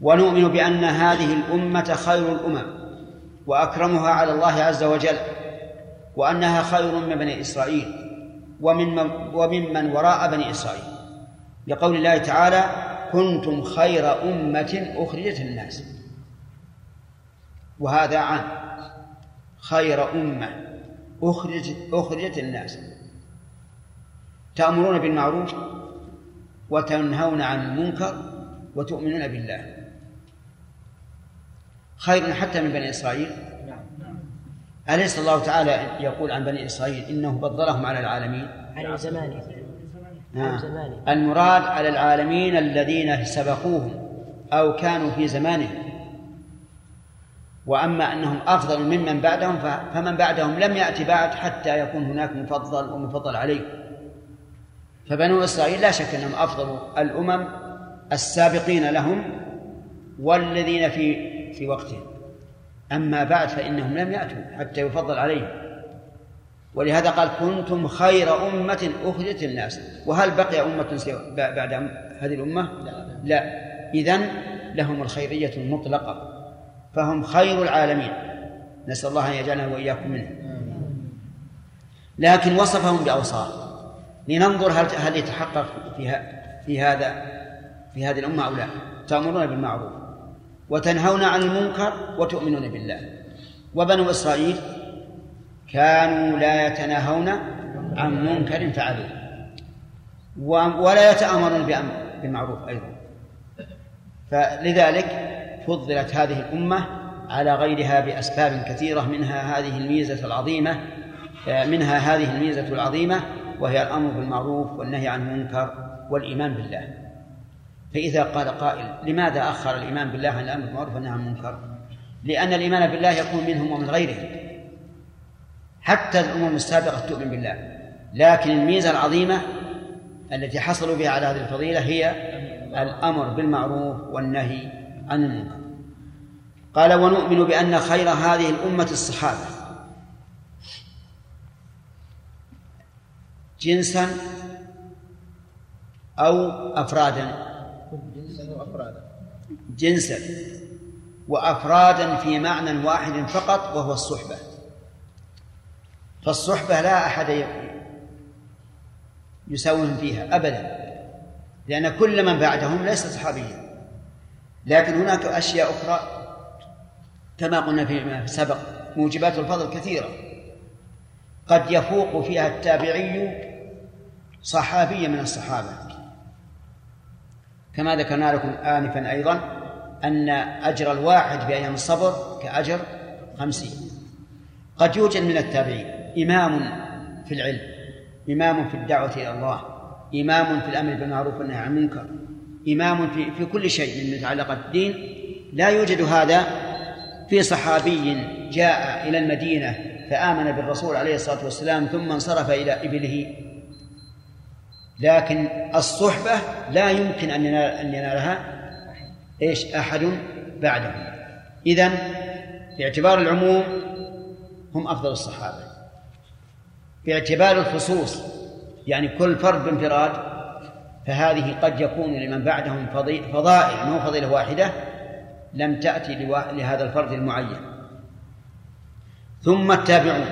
ونؤمن بأن هذه الأمة خير الأمم وأكرمها على الله عز وجل وأنها خير من بني إسرائيل ومن وممن وراء بني إسرائيل. لقول الله تعالى كنتم خير أمة أخرجت للناس. وهذا عام. خير أمة أخرجت أخرجت للناس. تأمرون بالمعروف وتنهون عن المنكر وتؤمنون بالله. خير حتى من بني إسرائيل. أليس الله تعالى يقول عن بني إسرائيل إنه فضلهم على العالمين؟ على زمانه. آه. المراد على العالمين الذين سبقوهم أو كانوا في زمانهم. وأما أنهم أفضل ممن بعدهم فمن بعدهم لم يأتي بعد حتى يكون هناك مفضل ومفضل عليه. فبنو إسرائيل لا شك أنهم أفضل الأمم السابقين لهم والذين في في وقتهم. أما بعد فإنهم لم يأتوا حتى يفضل عليهم. ولهذا قال كنتم خير أمة أخرجت للناس. وهل بقي أمة بعد هذه الأمة؟ لا. إذن لهم الخيرية المطلقة. فهم خير العالمين. نسأل الله أن يجعلنا وإياكم منهم. لكن وصفهم بأوصاف. لننظر هل هل يتحقق في في هذا في هذه الأمة أو لا. تأمرون بالمعروف. وتنهون عن المنكر وتؤمنون بالله. وبنو إسرائيل كانوا لا يتناهون عن منكر فعلوه. ولا يتأمرون بالمعروف أيضا. فلذلك فضلت هذه الأمة على غيرها بأسباب كثيرة منها هذه الميزة العظيمة منها هذه الميزة العظيمة وهي الأمر بالمعروف والنهي عن المنكر والإيمان بالله. فإذا قال قائل لماذا أخر الإيمان بالله عن الأمر بالمعروف والنهي عن المنكر؟ لأن الإيمان بالله يكون منهم ومن غيرهم. حتى الأمم السابقة تؤمن بالله. لكن الميزة العظيمة التي حصلوا بها على هذه الفضيلة هي الأمر بالمعروف والنهي عن المنكر. قال ونؤمن بأن خير هذه الأمة الصحابة. جنسا أو أفرادا. جنسا وأفرادا في معنى واحد فقط وهو الصحبة. فالصحبة لا أحد يساويهم فيها أبدا. لأن كل من بعدهم ليس صحابيا. لكن هناك أشياء أخرى كما قلنا فيما سبق موجبات الفضل كثيرة. قد يفوق فيها التابعي صحابيا من الصحابة. كما ذكرنا لكم آنفا أيضا أن أجر الواحد في أيام الصبر كأجر خمسين. قد يوجد من التابعين. إمام في العلم إمام في الدعوة إلى الله إمام في الأمر بالمعروف والنهي عن المنكر إمام في في كل شيء من متعلقات الدين لا يوجد هذا في صحابي جاء إلى المدينة فآمن بالرسول عليه الصلاة والسلام ثم انصرف إلى إبله. لكن الصحبة لا يمكن أن أن ينالها إيش؟ أحد بعده إذا باعتبار العموم هم أفضل الصحابة. باعتبار الخصوص يعني كل فرد بانفراد فهذه قد يكون لمن بعدهم فضائل مو فضيلة واحدة لم تأتي لهذا الفرد المعين. ثم التابعون.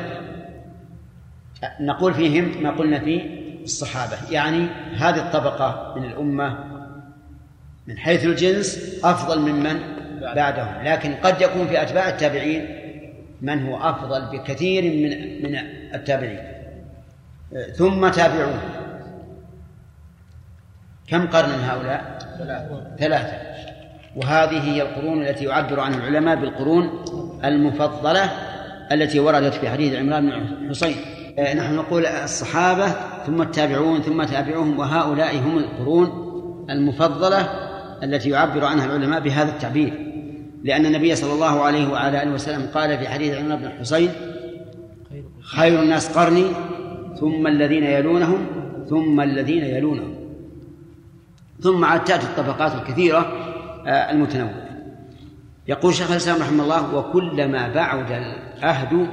نقول فيهم ما قلنا في الصحابة يعني هذه الطبقة من الأمة من حيث الجنس أفضل ممن بعدهم لكن قد يكون في أتباع التابعين من هو أفضل بكثير من من التابعين. ثم تابعون. كم قرنا هؤلاء؟ ثلاثة. وهذه هي القرون التي يعبر عنها العلماء بالقرون المفضلة التي وردت في حديث عمران بن حصين آه، نحن نقول الصحابة ثم التابعون ثم تابعوهم وهؤلاء هم القرون المفضلة التي يعبر عنها العلماء بهذا التعبير. لأن النبي صلى الله عليه وعلى آله وسلم قال في حديث عمران بن حصين خير الناس قرني ثم الذين يلونهم ثم الذين يلونهم. ثم عاد تأتي الطبقات الكثيرة آه، المتنوعة. يقول شيخ الإسلام رحمه الله وكلما بعد العهد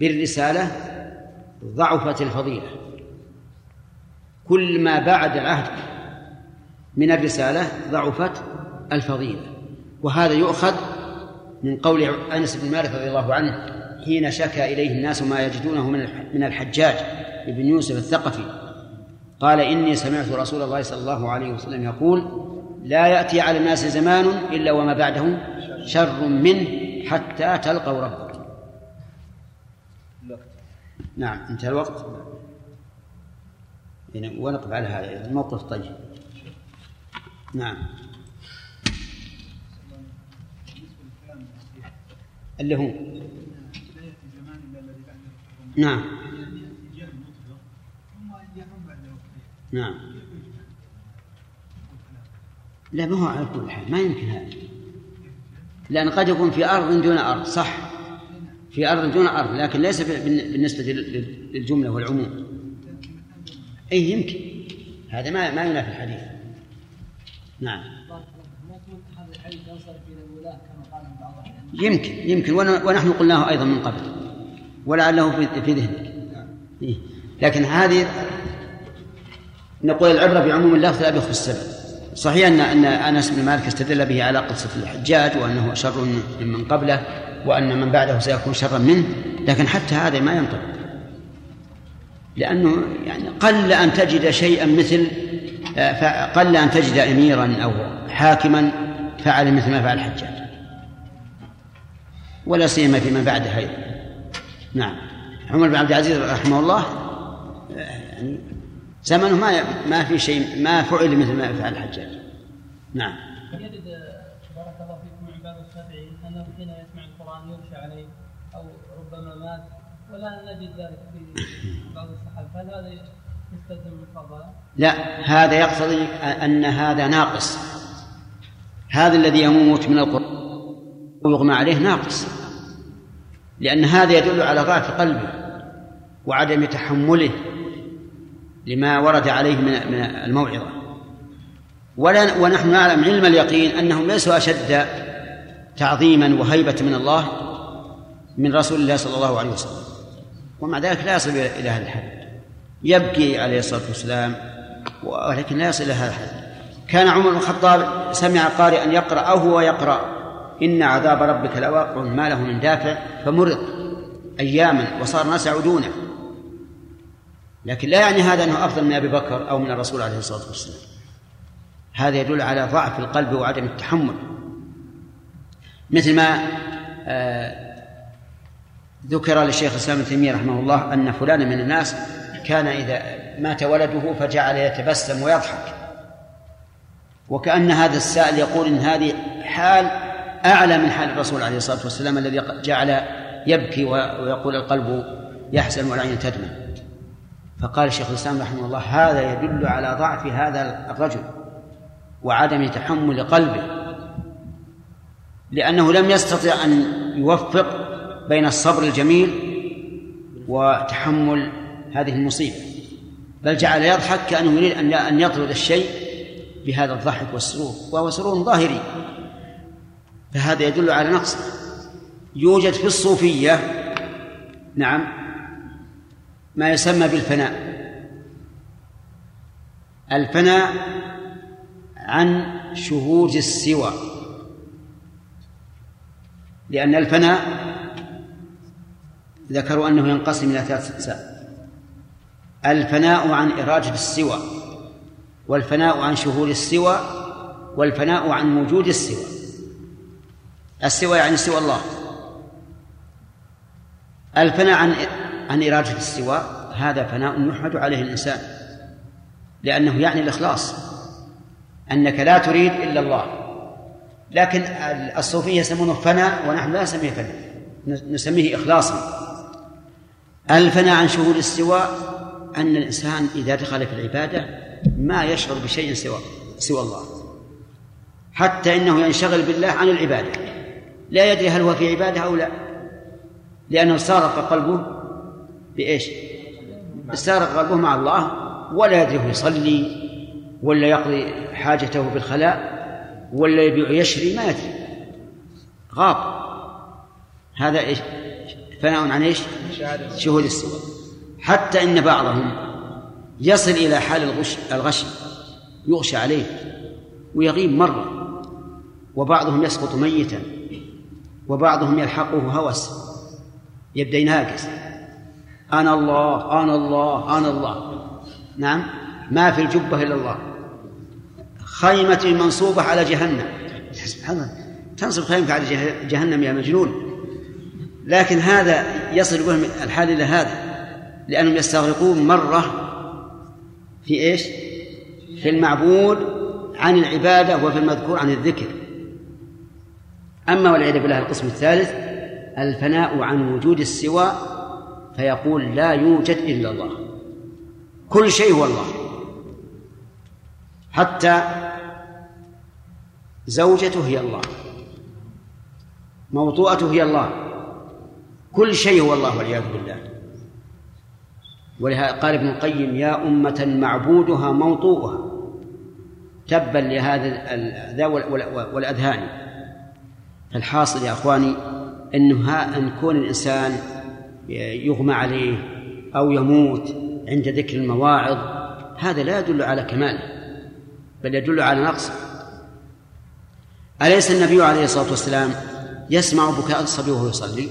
بالرسالة ضعفت الفضيلة. كل ما بعد العهد من الرسالة ضعفت الفضيلة. وهذا يؤخذ من قول أنس بن مالك رضي الله عنه حين شكى إليه الناس ما يجدونه من الحجاج. بن يوسف الثقفي قال إني سمعت رسول الله صلى الله عليه وسلم يقول لا يأتي على الناس زمان إلا وما بعده شر منه حتى تلقوا ربكم نعم انتهى الوقت. يعني ونقف على هذا الموقف طيب. نعم. اللي هو؟ نعم. نعم. لا ما هو على كل حال ما يمكن هذا. لأن قد يكون في أرض دون أرض صح. في أرض دون أرض لكن ليس بالنسبة للجملة والعموم. أي يمكن. هذا ما ما ينافي الحديث. نعم. يمكن يمكن. ونحن قلناه أيضا من قبل. ولعله في ذهنك. إيه. لكن هذه نقول العبرة بعموم اللفظ لا بخصوص السبب صحيح أن أن أنس بن مالك استدل به على قصة الحجاج وأنه شر من قبله وأن من بعده سيكون شرا منه لكن حتى هذا ما ينطبق لأنه يعني قل أن تجد شيئا مثل قل أن تجد أميرا أو حاكما فعل مثل ما فعل الحجاج. ولا سيما فيما بعده أيضا. نعم. عمر بن عبد العزيز رحمه الله يعني زمنه ما ما في شيء ما فعل مثل ما فعل الحجاج. نعم. يجد بارك الله فيكم عباد الشافعي أنه حين يسمع القرآن يغشى عليه أو ربما مات ولا نجد ذلك في بعض الصحابه فهل هذا يستلزم الفضاء؟ لا هذا يقتضي أن هذا ناقص. هذا الذي يموت من القرآن ويغمى عليه ناقص. لأن هذا يدل على ضعف قلبه وعدم تحمله لما ورد عليه من الموعظة. ولا ونحن نعلم علم اليقين أنهم ليسوا أشد تعظيما وهيبة من الله من رسول الله صلى الله عليه وسلم. ومع ذلك لا يصل إلى هذا الحد. يبكي عليه الصلاة والسلام ولكن لا يصل إلى هذا الحد. كان عمر بن الخطاب سمع قارئا يقرأ أو هو يقرأ إن عذاب ربك لواقع ما له من دافع فمرض أياما وصار الناس يعودونه لكن لا يعني هذا أنه أفضل من أبي بكر أو من الرسول عليه الصلاة والسلام. هذا يدل على ضعف القلب وعدم التحمل. مثل ما آه ذكر للشيخ الإسلام ابن تيمية رحمه الله أن فلانا من الناس كان إذا مات ولده فجعل يتبسم ويضحك. وكأن هذا السائل يقول إن هذه حال أعلى من حال الرسول عليه الصلاة والسلام الذي جعل يبكي ويقول القلب يحزن والعين تدمع. فقال الشيخ الإسلام رحمه الله هذا يدل على ضعف هذا الرجل وعدم تحمل قلبه لأنه لم يستطع أن يوفق بين الصبر الجميل وتحمل هذه المصيبة بل جعل يضحك كأنه يريد أن أن يطرد الشيء بهذا الضحك والسرور وهو سرور ظاهري فهذا يدل على نقص. يوجد في الصوفية نعم ما يسمى بالفناء. الفناء عن شهود السوى. لأن الفناء ذكروا أنه ينقسم إلى ثلاث أقسام الفناء عن إراجة السوى والفناء عن شهود السوى والفناء عن وجود السوى. السوى يعني سوى الله. الفناء عن عن إرادة السواء هذا فناء يحمد عليه الإنسان. لأنه يعني الإخلاص أنك لا تريد إلا الله. لكن الصوفية يسمونه فناء ونحن لا نسميه فناء نسميه إخلاصا. الفناء عن شهود السواء أن الإنسان إذا دخل في العبادة ما يشعر بشيء سوى سوى الله. حتى إنه ينشغل بالله عن العبادة. لا يدري هل هو في عبادة أو لا. لأنه سارق قلبه بإيش؟ سارق قلبه مع الله ولا يدري هو يصلي ولا يقضي حاجته بالخلاء ولا يبيع يشري ما يدري غاب هذا إيش؟ فناء عن إيش؟ شهود السوى حتى إن بعضهم يصل إلى حال الغش الغش يغشى عليه ويغيب مرة وبعضهم يسقط ميتا وبعضهم يلحقه هوس يبدأ يناقص أنا الله أنا الله أنا الله. نعم؟ ما في الجبة إلا الله. خيمة منصوبة على جهنم. سبحان الله. تنصب خيمة على جهنم يا مجنون. لكن هذا يصل بهم الحال إلى هذا. لأنهم يستغرقون مرة في إيش؟ في المعبود عن العبادة وفي المذكور عن الذكر. أما والعياذ بالله القسم الثالث الفناء عن وجود السوى فيقول لا يوجد إلا الله. كل شيء هو الله. حتى زوجته هي الله. موطوءته هي الله. كل شيء هو الله والعياذ بالله. ولهذا قال ابن القيم يا أمة معبودها موطوءها. تبا لهذا ذا والأذهان. فالحاصل يا أخواني أنه أن كون الإنسان يغمى عليه أو يموت عند ذكر المواعظ هذا لا يدل على كماله بل يدل على نقصه. أليس النبي عليه الصلاة والسلام يسمع بكاء الصبي وهو يصلي؟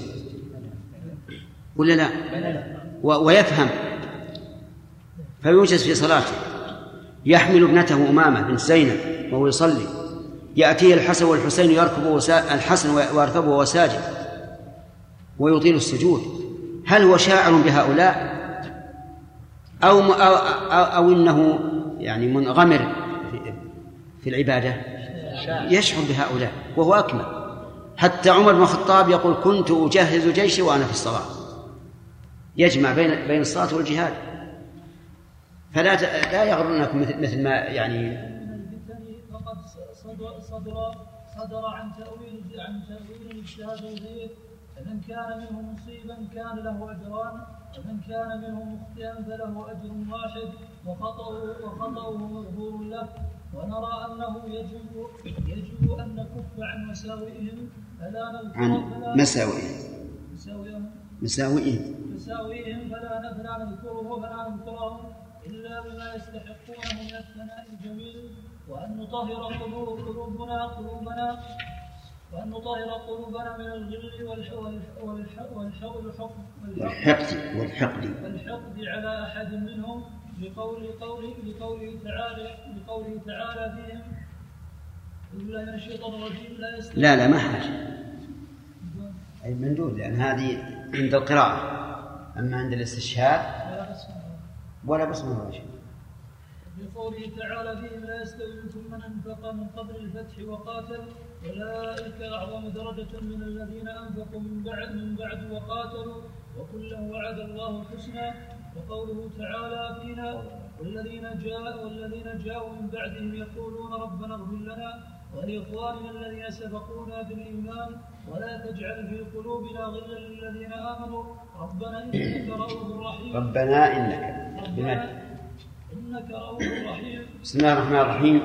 ولا لا؟ ويفهم. فيوجز في صلاته. يحمل ابنته أمامة بنت زينب وهو يصلي. يأتيه الحسن والحسين يركب. الحسن ويركبه وهو ساجد. ويطيل السجود. هل هو شاعر بهؤلاء؟ أو أو, أو, أو إنه يعني منغمر في, في العبادة؟ يشعر بهؤلاء وهو أكمل. حتى عمر بن الخطاب يقول كنت أجهز جيشي وأنا في الصلاة. يجمع بين بين الصلاة والجهاد. فلا لا يغرنك مثل ما يعني صدر صدر عن تأويل عن تأويل الغير فمن كان منه مصيبا كان له أجران ومن كان منه مخطئا فله أجر واحد وخطأه وخطأه مغفور له. ونرى أنه يجب يجب أن نكف عن مساوئهم. فلا نذكر عن مساوئهم. مساوئهم. مساوئهم. مساوئهم. فلا فلا نذكره فلا نذكرهم إلا بما يستحقونه من الثناء الجميل. وأن نطهر قلوب قلوبنا قلوبنا وأن نطهر قلوبنا من الغل والحقد والحقد والحقد. والحقد على أحد منهم لقول قوله لقوله تعالى لقوله تعالى فيهم بالله من الشيطان الرجيم. لا لا لا ما حاجة. أي مندوب لأن هذه عند القراءة. أما عند الاستشهاد ولا بسمة ولا شيء. بقوله تعالى فيهم لا يستوي منكم من انفق من قبل الفتح وقاتل. أولئك أعظم درجة من الذين أنفقوا من بعد من بعد وقاتلوا وكلا وعد الله الحسنى وقوله تعالى فينا والذين جاءوا والذين جاءوا من بعدهم يقولون ربنا اغفر لنا ولإخواننا الذين سبقونا بالإيمان ولا تجعل في قلوبنا غلا للذين آمنوا. ربنا إنك رؤوف رحيم. ربنا انك ربنا إنك رؤوف رحيم. بسم الله الرحمن الرحيم.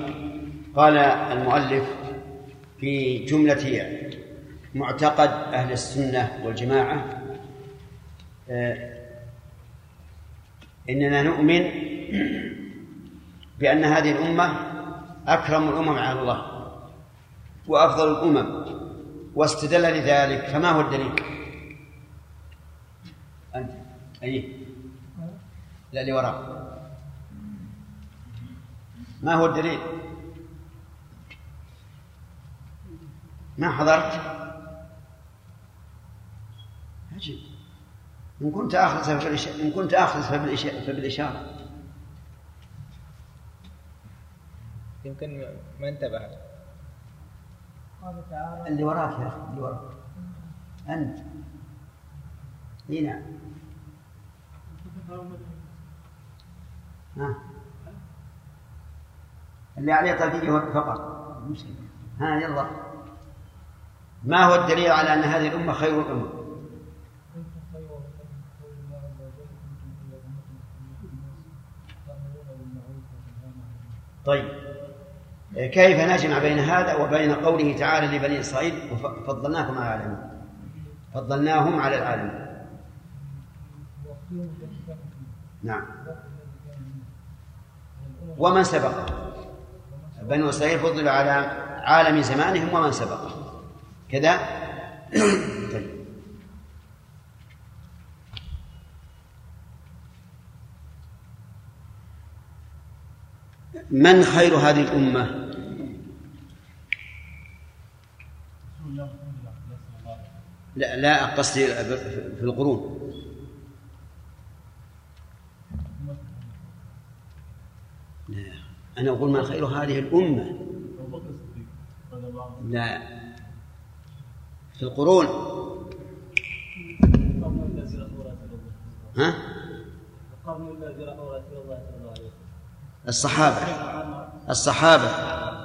قال المؤلف في جملة معتقد أهل السنة والجماعة آه، إننا نؤمن بأن هذه الأمة أكرم الأمم على الله وأفضل الأمم واستدل لذلك فما هو الدليل؟ أنت أي لا اللي وراء ما هو الدليل؟ ما حضرت؟ عجيب. إن كنت آخذ فبالإشارة إن كنت آخذ فبالإشارة يمكن ما انتبه اللي وراك يا أخي اللي وراك. أنت. اي نعم ها. اللي عليه قضية فقط. مشكلة ها يلا. ما هو الدليل على أن هذه الأمة خير الأمة؟ طيب. كيف نجمع بين هذا وبين قوله تعالى لبني إسرائيل وفضلناكم على العالمين؟ فضلناهم على العالمين. نعم. ومن سبق بنو إسرائيل فضلوا على عالم زمانهم ومن سبقهم كذا <clears throat> طيب. من خير هذه الأمة؟ لا لا قصدي في القرون. لا أنا أقول من خير هذه الأمة. لا. في القرون. ها؟ الصحابة. الصحابة.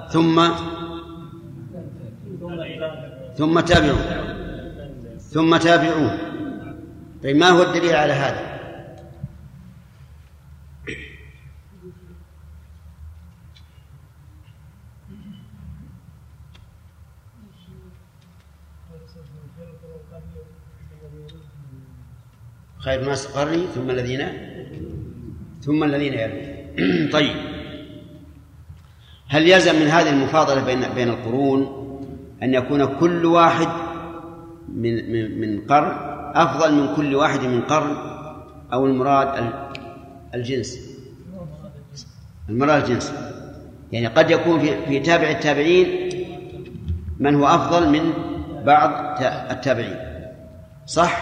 ثم؟ ثم تابعوا. ثم تابعوه. طيب ما هو الدليل على هذا؟ خير الناس قرني ثم الذين ثم الذين يلون. <clears throat> طيب. هل يلزم من هذه المفاضلة بين بين القرون أن يكون كل واحد من من من قرن أفضل من كل واحد من قرن أو المراد الجنس؟ المراد الجنس. يعني قد يكون في في تابع التابعين من هو أفضل من بعض التابعين. صح؟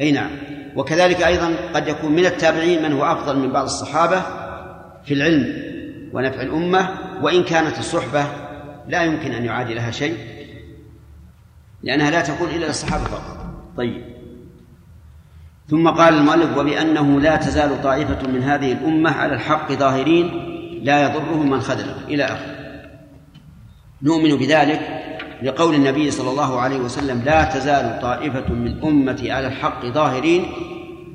أي نعم. وكذلك أيضا قد يكون من التابعين من هو أفضل من بعض الصحابة في العلم ونفع الأمة وإن كانت الصحبة لا يمكن أن يعادي لها شيء لأنها لا تكون إلا للصحابة فقط. طيب. ثم قال المؤلف وبأنه لا تزال طائفة من هذه الأمة على الحق ظاهرين لا يضرهم من خذله إلى آخره. نؤمن بذلك لقول النبي صلى الله عليه وسلم لا تزال طائفة من أمتي على الحق ظاهرين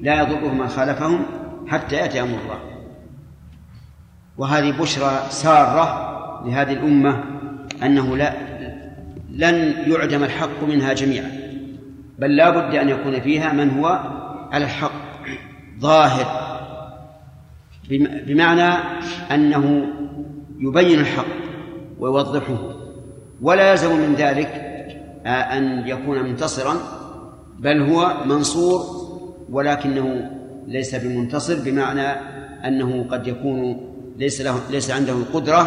لا يضرهم من خالفهم حتى يأتي أمر الله. وهذه بشرى سارة لهذه الأمة أنه لا لن يعدم الحق منها جميعا بل لا بد أن يكون فيها من هو على الحق ظاهر بمعنى أنه يبين الحق ويوضحه. ولا يلزم من ذلك أن يكون منتصرا بل هو منصور ولكنه ليس بمنتصر بمعنى أنه قد يكون ليس له ليس عنده القدرة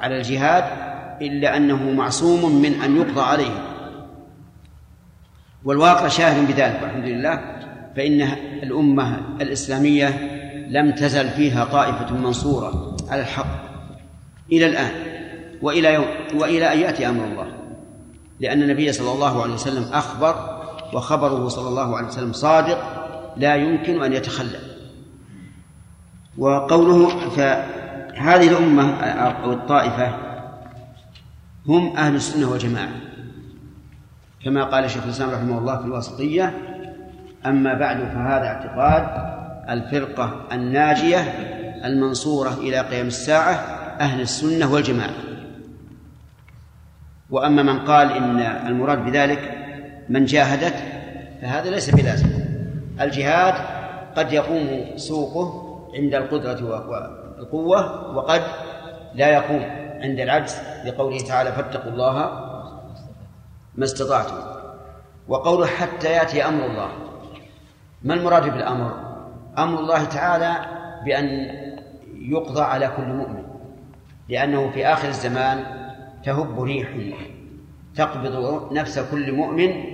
على الجهاد إلا أنه معصوم من أن يقضى عليه. والواقع شاهد بذلك والحمد لله. فإن الأمة الإسلامية لم تزل فيها طائفة منصورة على الحق. إلى الآن. وإلى يوم وإلى أن يأتي أمر الله. لأن النبي صلى الله عليه وسلم أخبر وخبره صلى الله عليه وسلم صادق لا يمكن أن يتخلى. وقوله فهذه الأمة أو الطائفة هم أهل السنة والجماعة. كما قال شيخ الإسلام رحمه الله في الواسطية أما بعد فهذا اعتقاد الفرقة الناجية المنصورة إلى قيام الساعة أهل السنة والجماعة. وأما من قال إن المراد بذلك من جاهدت فهذا ليس بلازم. الجهاد قد يقوم سوقه عند القدرة والقوة وقد لا يقوم عند العجز لقوله تعالى فاتقوا الله ما استطعتم. وقوله حتى يأتي أمر الله. ما المراد بالأمر؟ أمر الله تعالى بأن يقضى على كل مؤمن لأنه في آخر الزمان تهب ريح تقبض نفس كل مؤمن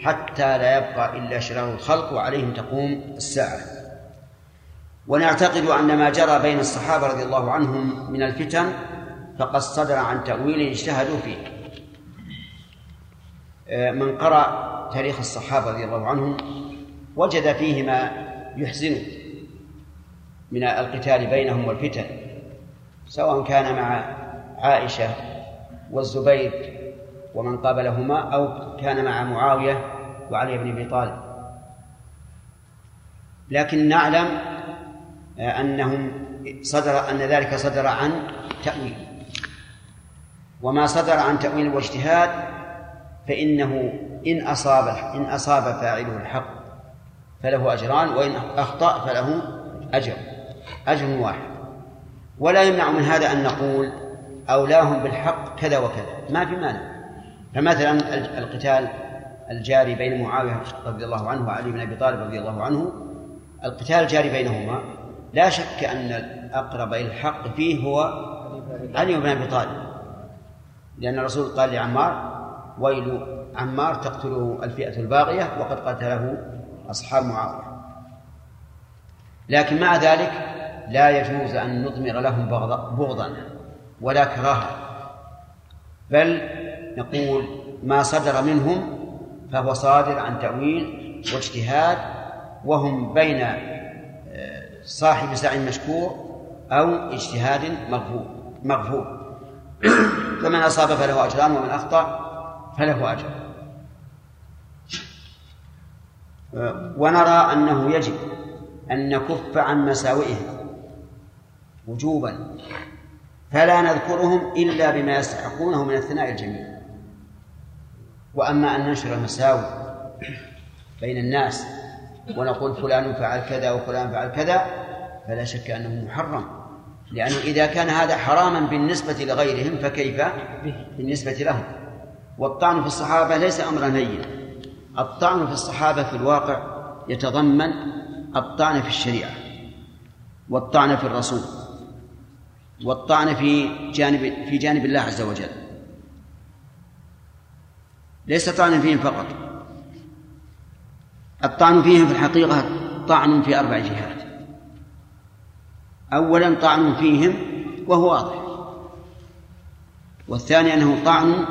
حتى لا يبقى إلا شرار الخلق وعليهم تقوم الساعة. ونعتقد أن ما جرى بين الصحابة رضي الله عنهم من الفتن فقد صدر عن تأويل اجتهدوا فيه. آه، من قرأ تاريخ الصحابة رضي الله عنهم وجد فيه ما يحزنه من القتال بينهم والفتن سواء كان مع عائشة والزبير ومن قابلهما أو كان مع معاوية وعلي بن أبي طالب. لكن نعلم آه، أنهم صدر أن ذلك صدر عن تأويل. وما صدر عن تأويل واجتهاد فإنه إن أصاب إن أصاب فاعله الحق فله أجران وإن أخطأ فله أجر أجر واحد. ولا يمنع من هذا أن نقول أولاهم بالحق كذا وكذا. ما في مانع. فمثلا القتال الجاري بين معاوية رضي الله عنه وعلي بن أبي طالب رضي الله عنه القتال الجاري بينهما لا شك أن الأقرب إلى الحق فيه هو علي بن أبي طالب. لأن الرسول قال لعمار ويل عمار تقتله الفئة الباغية وقد قتله أصحاب معاوية. لكن مع ذلك لا يجوز أن نضمر لهم بغضا. ولا كراهة. بل نقول ما صدر منهم فهو صادر عن تأويل واجتهاد وهم بين آه، صاحب سعي مشكور أو اجتهاد مغفور مغفور. <clears throat> فمن أصاب فله أجران ومن أخطأ فله أجر. ونرى أنه يجب أن نكف عن مساوئهم وجوبا. فلا نذكرهم إلا بما يستحقونه من الثناء الجميل. وأما أن ننشر المساوئ بين الناس ونقول فلان فعل كذا وفلان فعل كذا فلا شك أنه محرم. لأنه إذا كان هذا حراما بالنسبة لغيرهم فكيف؟ بالنسبة لهم. والطعن في الصحابة ليس أمرا هينا الطعن في الصحابة في الواقع يتضمن الطعن في الشريعة والطعن في الرسول. والطعن في جانب في جانب الله عز وجل. ليس طعنا فيهم فقط. الطعن فيهم في الحقيقة طعن في أربع جهات. أولا طعن فيهم وهو واضح. والثاني أنه طعن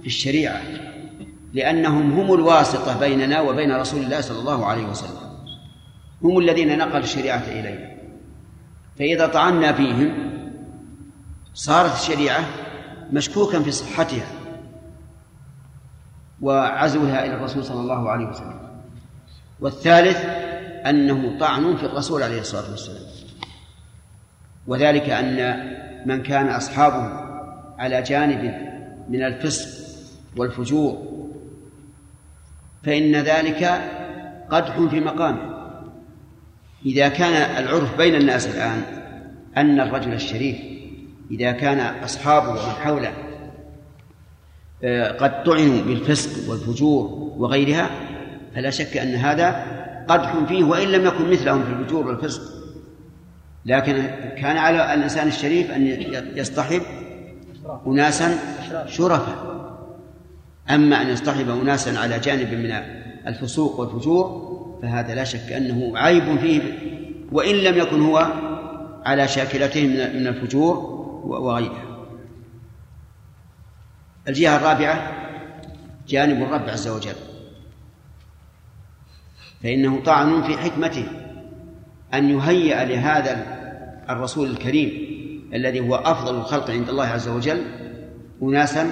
في الشريعة لأنهم هم الواسطة بيننا وبين رسول الله صلى الله عليه وسلم. هم الذين نقلوا الشريعة إلينا. فإذا طعنا فيهم صارت الشريعة مشكوكا في صحتها. وعزوها إلى الرسول صلى الله عليه وسلم. والثالث أنه طعن في الرسول عليه الصلاة والسلام. وذلك أن من كان أصحابه على جانب من الفسق والفجور فإن ذلك قدح في مقامه. إذا كان العرف بين الناس الآن أن الرجل الشريف إذا كان أصحابه ومن حوله آه، قد طعنوا بالفسق والفجور وغيرها فلا شك أن هذا قدح فيه وإن لم يكن مثلهم في الفجور والفسق. لكن كان على الإنسان الشريف أن يصطحب أناسا شرفا. أما أن يصطحب أناسا على جانب من الفسوق والفجور فهذا لا شك أنه عيب فيه وإن لم يكن هو على شاكلته من الفجور وغيرها. الجهة الرابعة جانب الرب عز وجل. فإنه طعن في حكمته أن يهيئ لهذا الرسول الكريم الذي هو أفضل الخلق عند الله عز وجل أناسا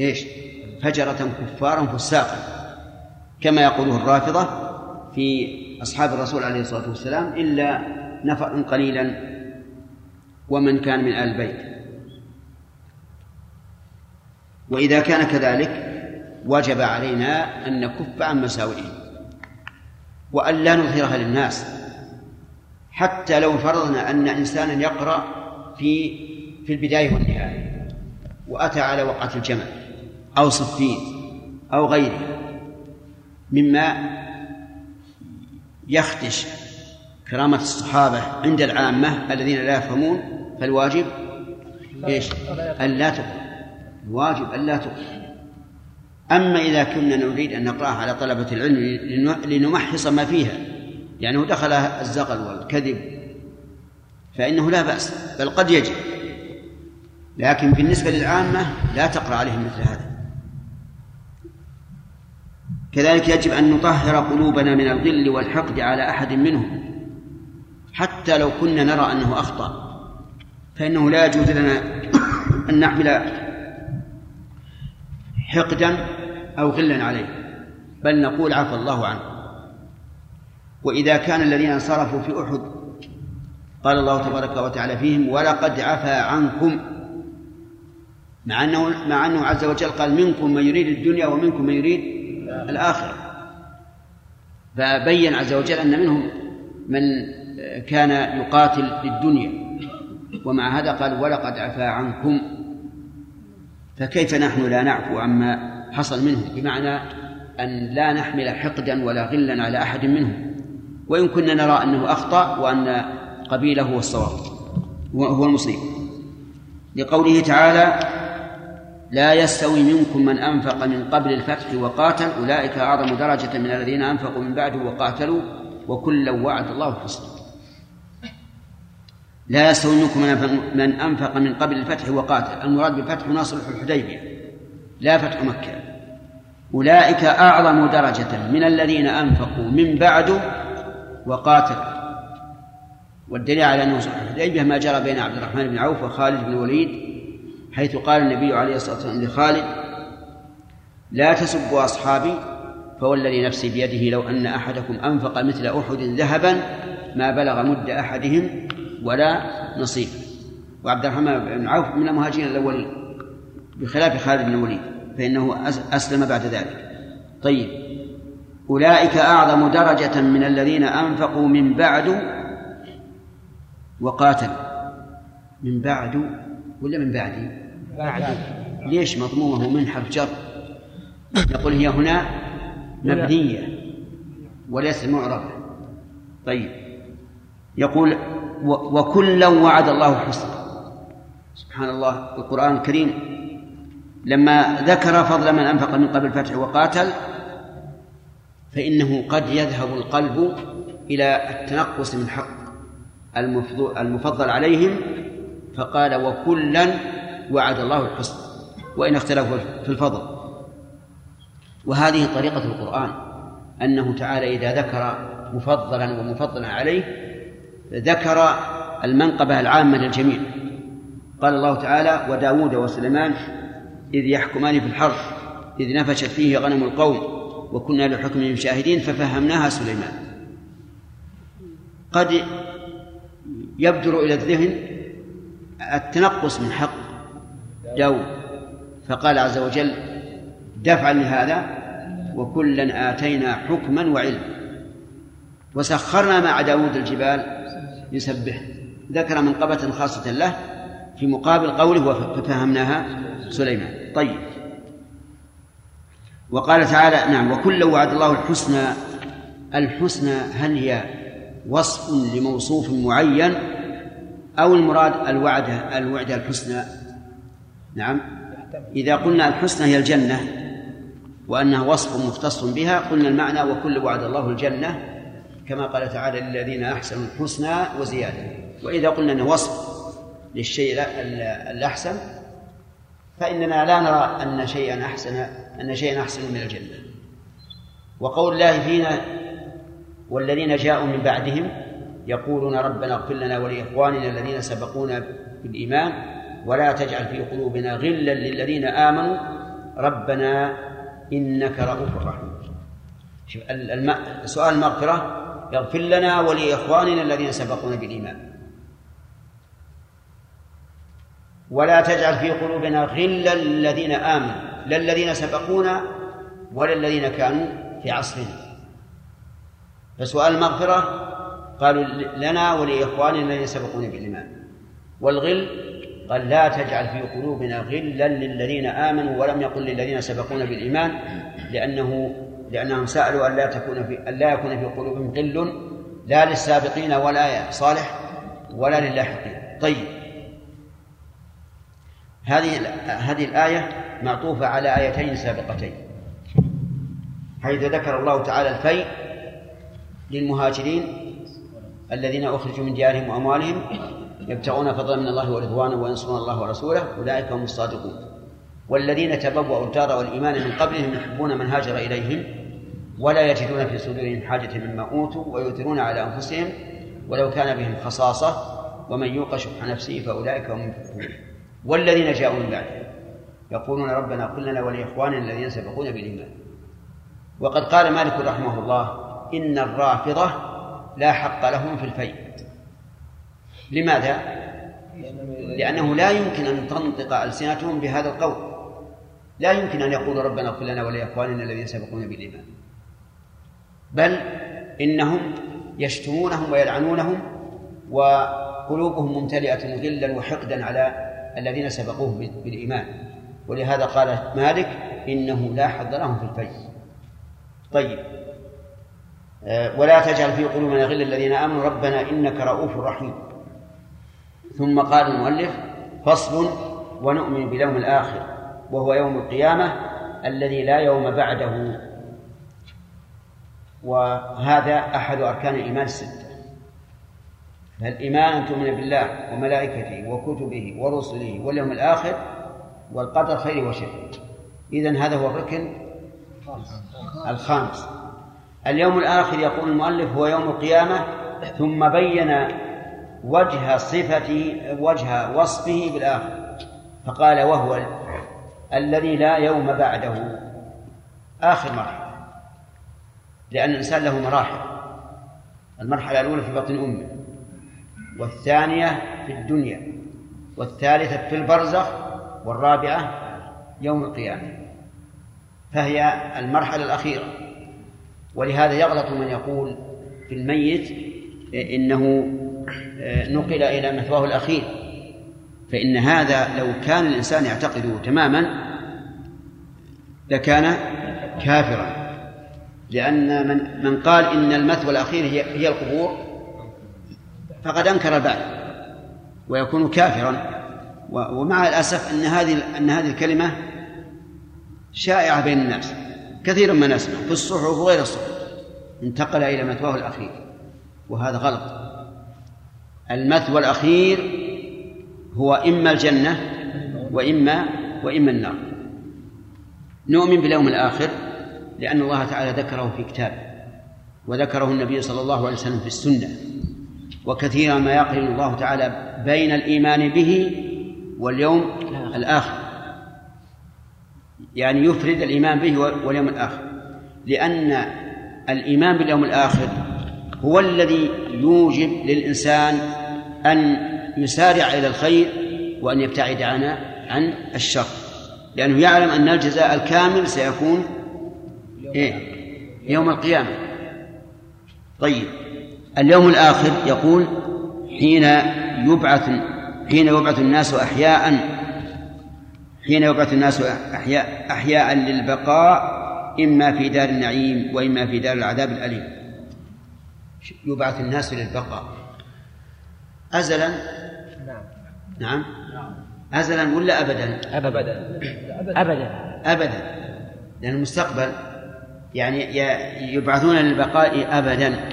إيش؟ فجرة كفارا فساقا. كما يقوله الرافضة في أصحاب الرسول عليه الصلاة والسلام إلا نفر قليلا ومن كان من آل البيت وإذا كان كذلك وجب علينا أن نكف عن مساوئهم وأن لا نظهرها للناس. حتى لو فرضنا أن إنسانا يقرأ في في البداية والنهاية وأتى على وقعة الجمل أو صفين أو غيره مما يخدش كرامة الصحابة عند العامة الذين لا يفهمون فالواجب إيش؟ أن لا تقرأ الواجب أن لا تقرأ أما إذا كنا نريد أن نقرأها على طلبة العلم لنمحص ما فيها. يعني دخل الزغل والكذب. فإنه لا بأس بل قد يجب. لكن بالنسبة للعامة لا تقرأ عليهم مثل هذا. كذلك يجب أن نطهر قلوبنا من الغل والحقد على أحد منهم. حتى لو كنا نرى أنه أخطأ. فإنه لا يجوز لنا أن نحمل حقدا أو غلا عليه بل نقول عفى الله عنه. وإذا كان الذين انصرفوا في أحد قال الله تبارك وتعالى فيهم ولقد عفى عنكم. مع أنه مع أنه عز وجل قال منكم من يريد الدنيا ومنكم من يريد الآخرة. فبين عز وجل أن منهم من كان يقاتل للدنيا. ومع هذا قال ولقد عفى عنكم فكيف نحن لا نعفو عما حصل منهم؟ بمعنى أن لا نحمل حقدا ولا غلا على أحد منهم. وإن كنا نرى أنه أخطأ وأن قبيله هو الصواب هو المصيب لقوله تعالى لا يستوي منكم من أنفق من قبل الفتح وقاتل أولئك أعظم درجة من الذين أنفقوا من بعده وقاتلوا وكلا وعد الله الحسنى. لا يستوي منكم من أنفق من قبل الفتح وقاتل. المراد بالفتح ناصر الحديبية لا فتح مكة. أولئك أعظم درجة من الذين أنفقوا من بعد وقاتلوا والدليل على أنه الحديبية ما جرى بين عبد الرحمن بن عوف وخالد بن الوليد حيث قال النبي عليه الصلاة والسلام لخالد لا تسبوا أصحابي فوالذي نفسي بيده لو أن أحدكم أنفق مثل أحد ذهبا ما بلغ مد أحدهم ولا نصيب. وعبد الرحمن بن عوف من المهاجرين الأولين بخلاف خالد بن الوليد فإنه أسلم بعد ذلك. طيب أولئك أعظم درجة من الذين أنفقوا من بعد وقاتلوا. من بعد ولا من بعد؟ بعد. ليش مضمومه من حرف جر؟ نقول هي هنا مبنية وليست معربة طيب يقول وكلا وعد الله الحسنى. سبحان الله القرآن الكريم لما ذكر فضل من أنفق من قبل الفتح وقاتل فإنه قد يذهب القلب إلى التنقص من حق المفضل, عليهم فقال وكلا وعد الله الحسنى. وإن اختلفوا في الفضل. وهذه طريقة القرآن أنه تعالى إذا ذكر مفضلا ومفضلا عليه ذكر المنقبة العامة للجميع. قال الله تعالى وداود وسليمان إذ يحكمان في الحرث إذ نفشت فيه غنم القوم وكنا لحكمهم شاهدين ففهمناها سليمان. قد يبدر إلى الذهن التنقص من حق داود فقال عز وجل دفعا لهذا وكلا آتينا حكما وعلما. وسخرنا مع داود الجبال يسبح. ذكر منقبة خاصة له في مقابل قوله ففهمناها سليمان. طيب. وقال تعالى نعم وكلا وعد الله الحسنى الحسنى هل هي وصف لموصوف معين أو المراد الوعد الوعد الحسنى؟ نعم. إذا قلنا الحسنى هي الجنة وأنها وصف مختص بها قلنا المعنى وكل وعد الله الجنة كما قال تعالى للذين أحسنوا الحسنى وزيادة. وإذا قلنا أنه وصف للشيء الأحسن فإننا لا نرى أن شيئا أحسن أن شيئا أحسن من الجنة. وقول الله فينا والذين جاءوا من بعدهم يقولون ربنا اغفر لنا ولإخواننا الذين سبقونا بالإيمان ولا تجعل في قلوبنا غلا للذين آمنوا. ربنا إنك رؤوف رحيم. سؤال المغفرة يغفر لنا ولإخواننا الذين سبقونا بالإيمان. ولا تجعل في قلوبنا غلا للذين آمنوا لا الذين سبقونا ولا الذين كانوا في عصرنا. فسؤال المغفرة قالوا لنا ولإخواننا الذين سبقونا بالإيمان. والغل قال لا تجعل في قلوبنا غلا للذين آمنوا ولم يقل للذين سبقونا بالإيمان لأنه لأنهم سألوا أن لا تكون في أن لا يكون في قلوبهم غل لا للسابقين ولا صالح ولا للاحقين. طيب. هذه هذه الآية معطوفة على آيتين سابقتين. حيث ذكر الله تعالى الفيء للمهاجرين الذين أخرجوا من ديارهم وأموالهم يبتغون فضلا من الله ورضوانا وينصرون الله ورسوله أولئك هم الصادقون. والذين تبوأوا الدار والإيمان من قبلهم يحبون من هاجر إليهم ولا يجدون في صدورهم حاجة مما أوتوا ويؤثرون على أنفسهم ولو كان بهم خصاصة ومن يوق شح نفسه فأولئك هم المفلحون. والذين جاءوا من بعدهم يقولون ربنا قل لنا ولإخواننا الذين سبقونا بالإيمان. وقد قال مالك رحمه الله إن الرافضة لا حق لهم في الفيء لماذا؟ لأنه لا يمكن أن تنطق ألسنتهم بهذا القول. لا يمكن أن يقولوا ربنا اغفر لنا ولإخواننا الذين سبقونا بالإيمان. بل إنهم يشتمونهم ويلعنونهم وقلوبهم ممتلئة غلا وحقدا على الذين سبقوه بالإيمان. ولهذا قال مالك إنه لا حظ لهم في الفيء طيب. ولا تجعل في قلوبنا غلا الذين آمنوا. ربنا إنك رؤوف رحيم. ثم قال المؤلف فصل ونؤمن باليوم الآخر وهو يوم القيامة الذي لا يوم بعده. وهذا أحد أركان الإيمان الستة. الإيمان أن تؤمن بالله وملائكته وكتبه ورسله واليوم الآخر والقدر خير وشر. إذن هذا هو الركن الخامس. اليوم الآخر يقول المؤلف هو يوم القيامة ثم بين وجه صفته وجه وصفه بالآخر. فقال وهو الذي لا يوم بعده. آخر مرحلة. لأن الإنسان له مراحل. المرحلة الأولى في بطن أمه والثانية في الدنيا والثالثة في البرزخ والرابعة يوم القيامة. فهي المرحلة الأخيرة. ولهذا يغلط من يقول في الميت إنه نقل إلى مثواه الأخير. فإن هذا لو كان الإنسان يعتقده تماما لكان كافرا. لأن من من قال إن المثوى الأخير هي هي القبور فقد أنكر البعث ويكون كافرا. ومع الأسف أن هذه أن هذه الكلمة شائعة بين الناس كثيرا ما نسمع في الصحف وغير الصحف. انتقل إلى مثواه الأخير وهذا غلط. المثوى الأخير هو إما الجنة وإما وإما النار. نؤمن باليوم الآخر لأن الله تعالى ذكره في كتابه وذكره النبي صلى الله عليه وسلم في السنة وكثيرا ما يقرن الله تعالى بين الإيمان به واليوم الآخر. يعني يفرد الإيمان به واليوم الآخر. لأن الإيمان باليوم الآخر هو الذي يوجب للإنسان أن يسارع إلى الخير وأن يبتعد عن عن الشر. لأنه يعلم أن الجزاء الكامل سيكون إيه؟ يوم القيامة. طيب. اليوم الآخر يقول حين يبعث حين يبعث الناس أحياء حين يبعث الناس أحياء أحياء للبقاء إما في دار النعيم وإما في دار العذاب الأليم. يبعث الناس للبقاء. أزلا؟ نعم. نعم. أزلا ولا أبدا؟ أبدا. أبدا. أبدا. لأن المستقبل يعني يبعثون للبقاء أبدا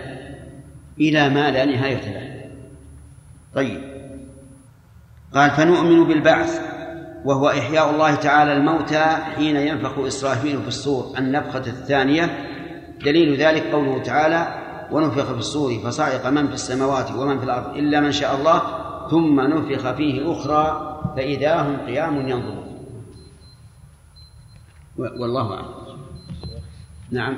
إلى ما لا نهاية له. طيب. قال فنؤمن بالبعث وهو إحياء الله تعالى الموتى حين ينفخ إسرافيل في الصور. النفخة الثانية. دليل ذلك قوله تعالى ونفخ في الصور فصعق من في السماوات ومن في الأرض إلا من شاء الله ثم نفخ فيه أخرى فإذا هم قيام ينظرون. والله أعلم. نعم.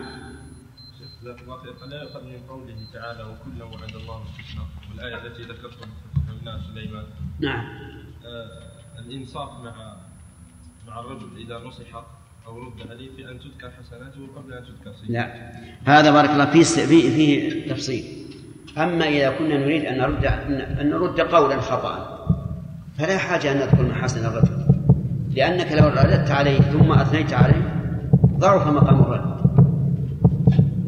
لا يؤخذ من قوله تعالى وكلا وعد الله الحسنى. والآية التي ذكرتم في سليمان. نعم. آه الإنصاف مع مع الرجل إذا نصح أو رد عليه في أن تذكر حسناته قبل أن تذكر سيئاته. لا. هذا بارك الله فيه فيه فيه تفصيل. أما إذا كنا نريد أن نرد أن نرد قولا خطأ فلا حاجة أن نذكر محاسن الرجل. لأنك لو رددت عليه ثم أثنيت عليه ضعف مقام الرد.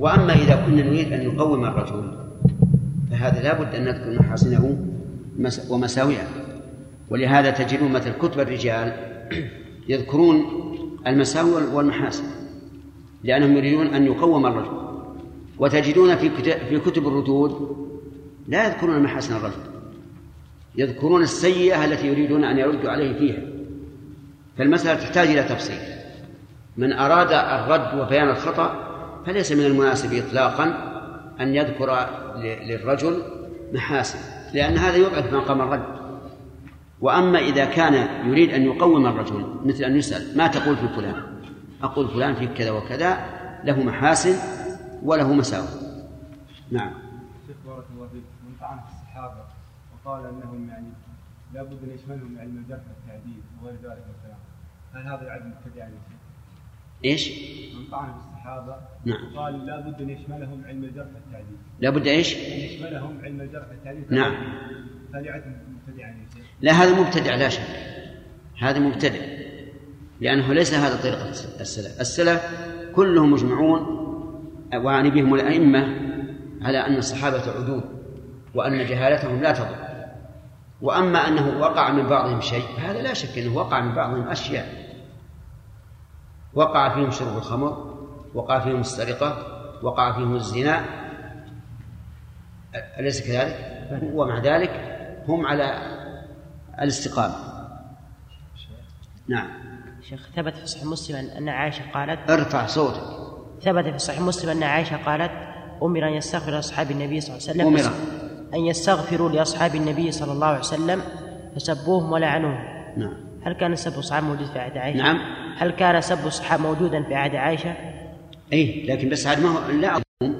وأما إذا كنا نريد أن نقوم الرجل فهذا لا بد أن نذكر محاسنه ومساوئه. ولهذا تجدون مثل كتب الرجال يذكرون المساوئ والمحاسن لأنهم يريدون أن يقوم الرجل. وتجدون في في كتب الردود لا يذكرون محاسن الرجل يذكرون السيئة التي يريدون أن يردوا عليه فيها. فالمسألة تحتاج إلى تفصيل. من أراد الرد وبيان الخطأ فليس من المناسب إطلاقا أن يذكر للرجل محاسن لأن هذا يضعف مقام الرد. وأما إذا كان يريد أن يقوم الرجل مثل أن يسأل ما تقول في فلان؟ أقول فلان في كذا وكذا له محاسن وله مساوئ. نعم. شيخ بارك الله فيك من طعن في الصحابة وقال أنهم يعني لابد أن يشملهم علم الجرح والتعديل وغير ذلك. الكلام هل هذا مبتدعا يعني إيش؟ من طعن في الصحابة نعم. قال لابد أن يشملهم علم الجرح والتعديل لابد إيش؟ أن يشملهم علم الجرح والتعديل نعم. مبتدعا يعني لا هذا مبتدع لا شك. هذا مبتدع. لأنه ليس هذا طريقة السلف. السلف كلهم مجمعون وعني بهم الأئمة على أن الصحابة عدول وأن جهالتهم لا تضر. وأما أنه وقع من بعضهم شيء فهذا لا شك أنه وقع من بعضهم أشياء. وقع فيهم شرب الخمر وقع فيهم السرقة وقع فيهم الزنا. أليس كذلك؟ ومع ذلك هم على الاستقامة. نعم. شيخ ثبت في صحيح مسلم أن عائشة قالت ارفع صوتك. ثبت في صحيح مسلم أن عائشة قالت أمر أن يستغفر لأصحاب النبي صلى الله عليه وسلم. أمر. أن يستغفروا لأصحاب النبي صلى الله عليه وسلم فسبوهم ولعنوهم. نعم. هل كان سب الصحابة موجود في عهد عائشة؟ نعم. هل كان سب الصحابة موجودا في عهد عائشة؟ أي لكن بس عاد ما هو لا أظن.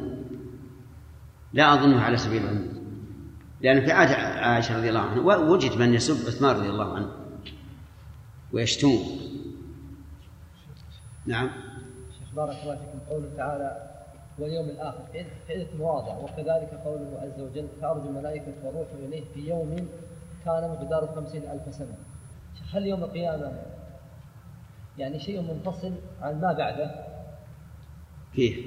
لا أظنه على سبيل العموم. لأن في عهد عائشة رضي الله عنها وجد من يسب عثمان رضي الله عنه ويشتمه. نعم. شيخ بارك الله فيكم. قوله تعالى واليوم الآخر في في عدة مواضع وكذلك قوله عز وجل تعرج الملائكة والروح إليه في يوم كان مقداره خمسين ألف سنة. هل يوم القيامة يعني شيء منفصل عن ما بعده؟ فيه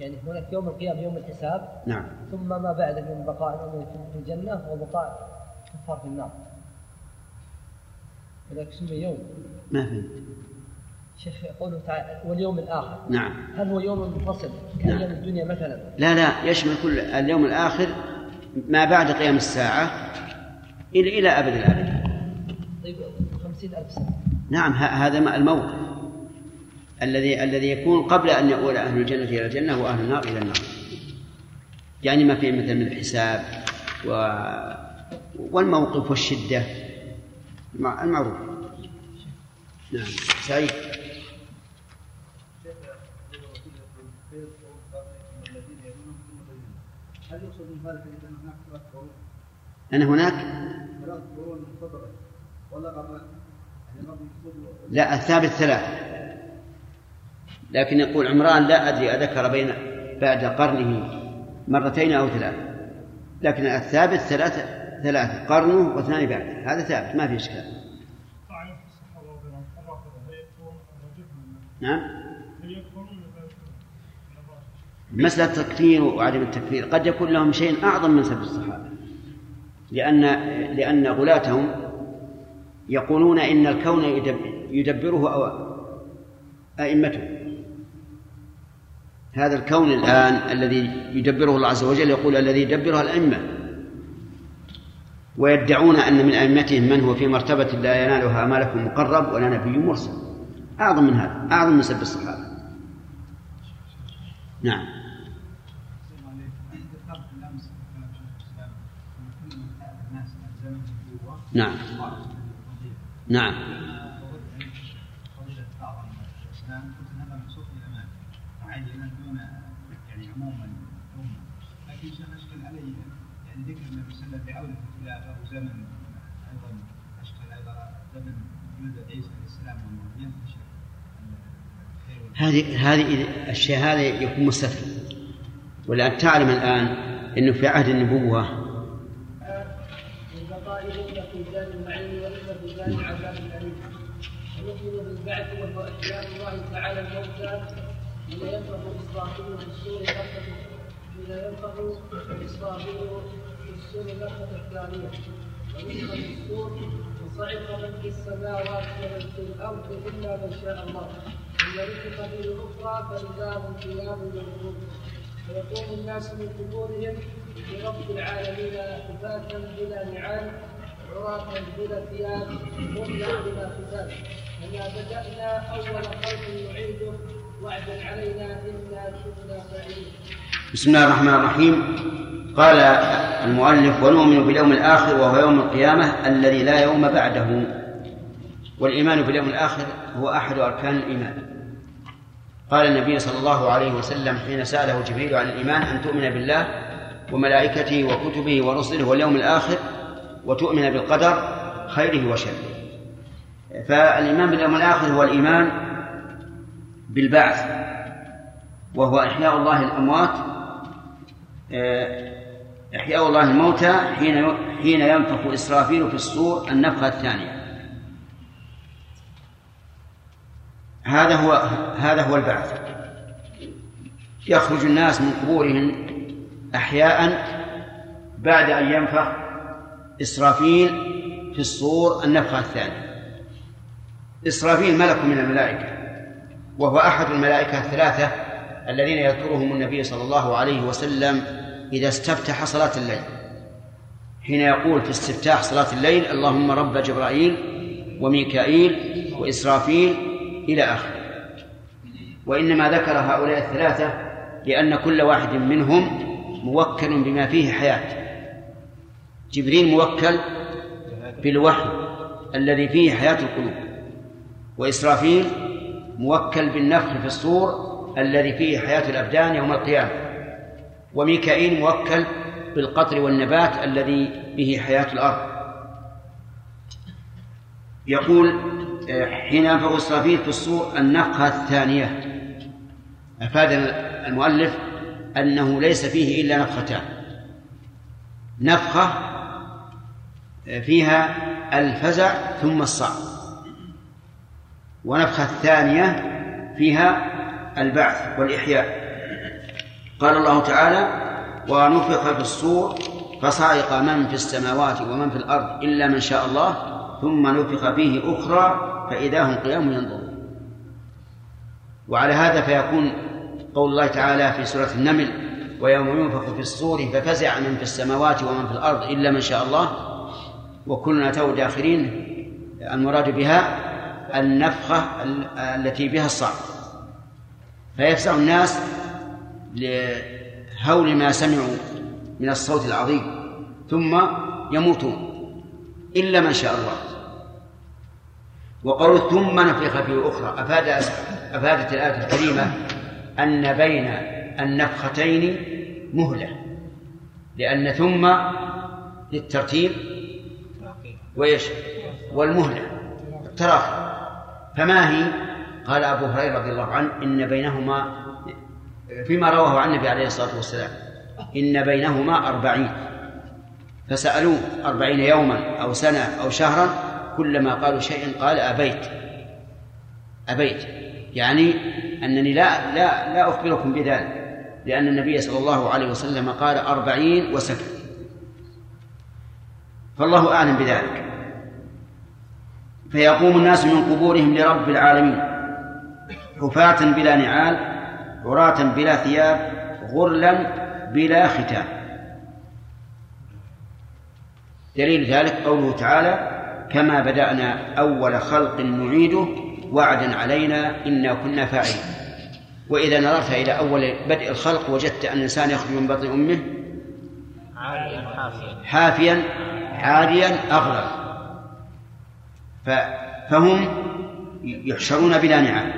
يعني هناك يوم القيامة يوم الحساب نعم. ثم ما بعده من بقاء المؤمن في الجنة وبقاء الكفار في النار. ولذلك سمي يوم؟ ما فهمت. شيخ قوله تعالى واليوم الآخر. نعم. هل هو يوم منفصل نعم. كأيام الدنيا مثلا؟ لا لا يشمل كل اليوم الآخر ما بعد قيام الساعة إلى إلى أبد الآبد طيب خمسين ألف سنة. نعم هذا ما الموقف. الذي الذي يكون قبل أن يؤول أهل الجنة إلى الجنة وأهل النار إلى النار. يعني ما فيه مثل من الحساب و... والموقف والشدة. المع- المعروف. نعم سعيد. هل يقصد من ذلك ان هناك ثلاث قرون أنا هناك؟ لا الثابت ثلاث. لكن يقول عمران لا أدري أذكر بين بعد قرنه مرتين أو ثلاث. لكن الثابت ثلاثة ثلاثة قرنه واثنان بعد. هذا ثابت ما في إشكال. الرجل نعم. هل يكفرون ولا لا يكفرون؟ مسألة التكفير وعدم التكفير. قد يكون لهم شيء أعظم من سب الصحابة. لأن لأن غلاتهم يقولون إن الكون يدب- يدبره أو أئمته. هذا الكون الآن الذي يدبره الله عز وجل يقول الذي يدبره الأئمة. ويدعون أن من أئمتهم من هو في مرتبة لا ينالها ملك مقرب ولا نبي مرسل. أعظم من هذا أعظم من سب الصحابة. نعم. نعم. نعم. يعني يعني أشكل أيضا زمن عيسى عليه السلام ينتشر هذه هذه الشيء هذا يكون مستثنى. ولأن تعلم الآن أنه في عهد النبوة إحياء الله تعالى الموتى حين ينفخ إسرافيل في السور نفخة حين ينفخ إسرافيل في الثانية ونفخ السور وصعق من في السماوات ومن في الأرض إلا من شاء الله ثم نفخ في الأخرى فإذا هم قيام ينظرون ويقوم الناس من قبورهم لرب العالمين حفاة بلا نعال عراة بلا ثياب غرلا بلا ختان بدأنا أول خلق نعيده وعدا علينا إنا كنا بسم الله الرحمن الرحيم. قال المؤلف ونؤمن باليوم الآخر وهو يوم القيامة الذي لا يوم بعده. والإيمان باليوم الآخر هو أحد أركان الإيمان. قال النبي صلى الله عليه وسلم حين سأله جبريل عن الإيمان أن تؤمن بالله وملائكته وكتبه ورسله واليوم الآخر وتؤمن بالقدر خيره وشره. فالإيمان باليوم الآخر هو الإيمان بالبعث وهو إحياء الله الأموات آه، إحياء الله الموتى حين حين ينفخ إسرافيل في الصور النفخة الثانية. هذا هو هذا هو البعث. يخرج الناس من قبورهم أحياء بعد أن ينفخ إسرافيل في الصور النفخة الثانية. إسرافيل ملك من الملائكة وهو أحد الملائكة الثلاثة الذين يذكرهم النبي صلى الله عليه وسلم إذا استفتح صلاة الليل. حين يقول في استفتاح صلاة الليل اللهم رب جبرائيل وميكائيل وإسرافيل إلى آخره. وإنما ذكر هؤلاء الثلاثة لأن كل واحد منهم موكل بما فيه حياة جبريل موكل بالوحي الذي فيه حياة القلوب. وإسرافيل موكل بالنفخ في الصور الذي فيه حياة الأبدان يوم القيامة. وميكائيل موكل بالقطر والنبات الذي به حياة الأرض. يقول آه، حين ينفخ إسرافيل في الصور النفخة الثانية. أفاد المؤلف أنه ليس فيه إلا نفختان. نفخة فيها الفزع ثم الصعق ونفخة الثانية فيها البعث والإحياء. قال الله تعالى ونفخ في الصور فصعق من في السماوات ومن في الأرض إلا من شاء الله ثم نفخ فيه أخرى فإذا هم قيام ينظرون. وعلى هذا فيكون قول الله تعالى في سورة النمل ويوم ينفخ في الصور ففزع من في السماوات ومن في الأرض إلا من شاء الله. وكلنا تو داخلين المراد بها النفخة التي بها الصعق فيفزع الناس لهول ما سمعوا من الصوت العظيم ثم يموتون إلا من شاء الله. وقول ثم نفخ فيه أخرى أفاد أفادت الآية الكريمة أن بين النفختين مهلة لأن ثم للترتيب وإيش؟ والمهلة التراخي فما هي؟ قال أبو هريرة رضي الله عنه إن بينهما فيما رواه عن النبي عليه الصلاة والسلام إن بينهما أربعين. فسألوه أربعين يوما أو سنة أو شهرا كلما قالوا شيئا قال أبيت. أبيت. يعني أنني لا لا لا أخبركم بذلك لأن النبي صلى الله عليه وسلم قال أربعين وسكت. فالله أعلم بذلك. فيقوم الناس من قبورهم لرب العالمين حفاة بلا نعال عراة بلا ثياب غرلا بلا ختام. دليل ذلك قوله تعالى كما بدأنا أول خلق نعيده وعدا علينا إنا كنا فاعلين. وإذا نظرت إلى أول بدء الخلق وجدت أن الإنسان يخرج من بطن أمه حافيا. حافيا عاريا أغلى فهم يحشرون بلا نعام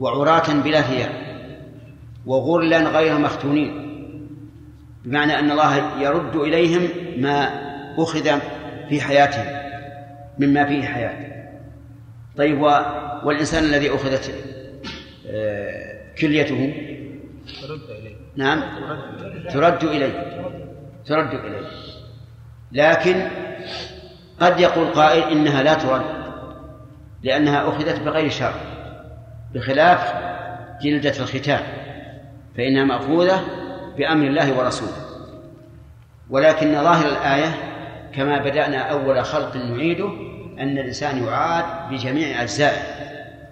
وعراة بلا ثياب وغرلا غير مختونين بمعنى أن الله يرد إليهم ما أخذ في حياتهم مما فيه حياة. طيب والإنسان الذي أخذت آه، كليته؟ ترد إليه. نعم. ترد إليه. ترد إليه. لكن قد يقول قائل إنها لا ترد لأنها أخذت بغير شر بخلاف جلدة الختان فإنها مأخوذة بأمر الله ورسوله. ولكن ظاهر الآية كما بدأنا أول خلق نعيده أن الإنسان يعاد بجميع أجزائه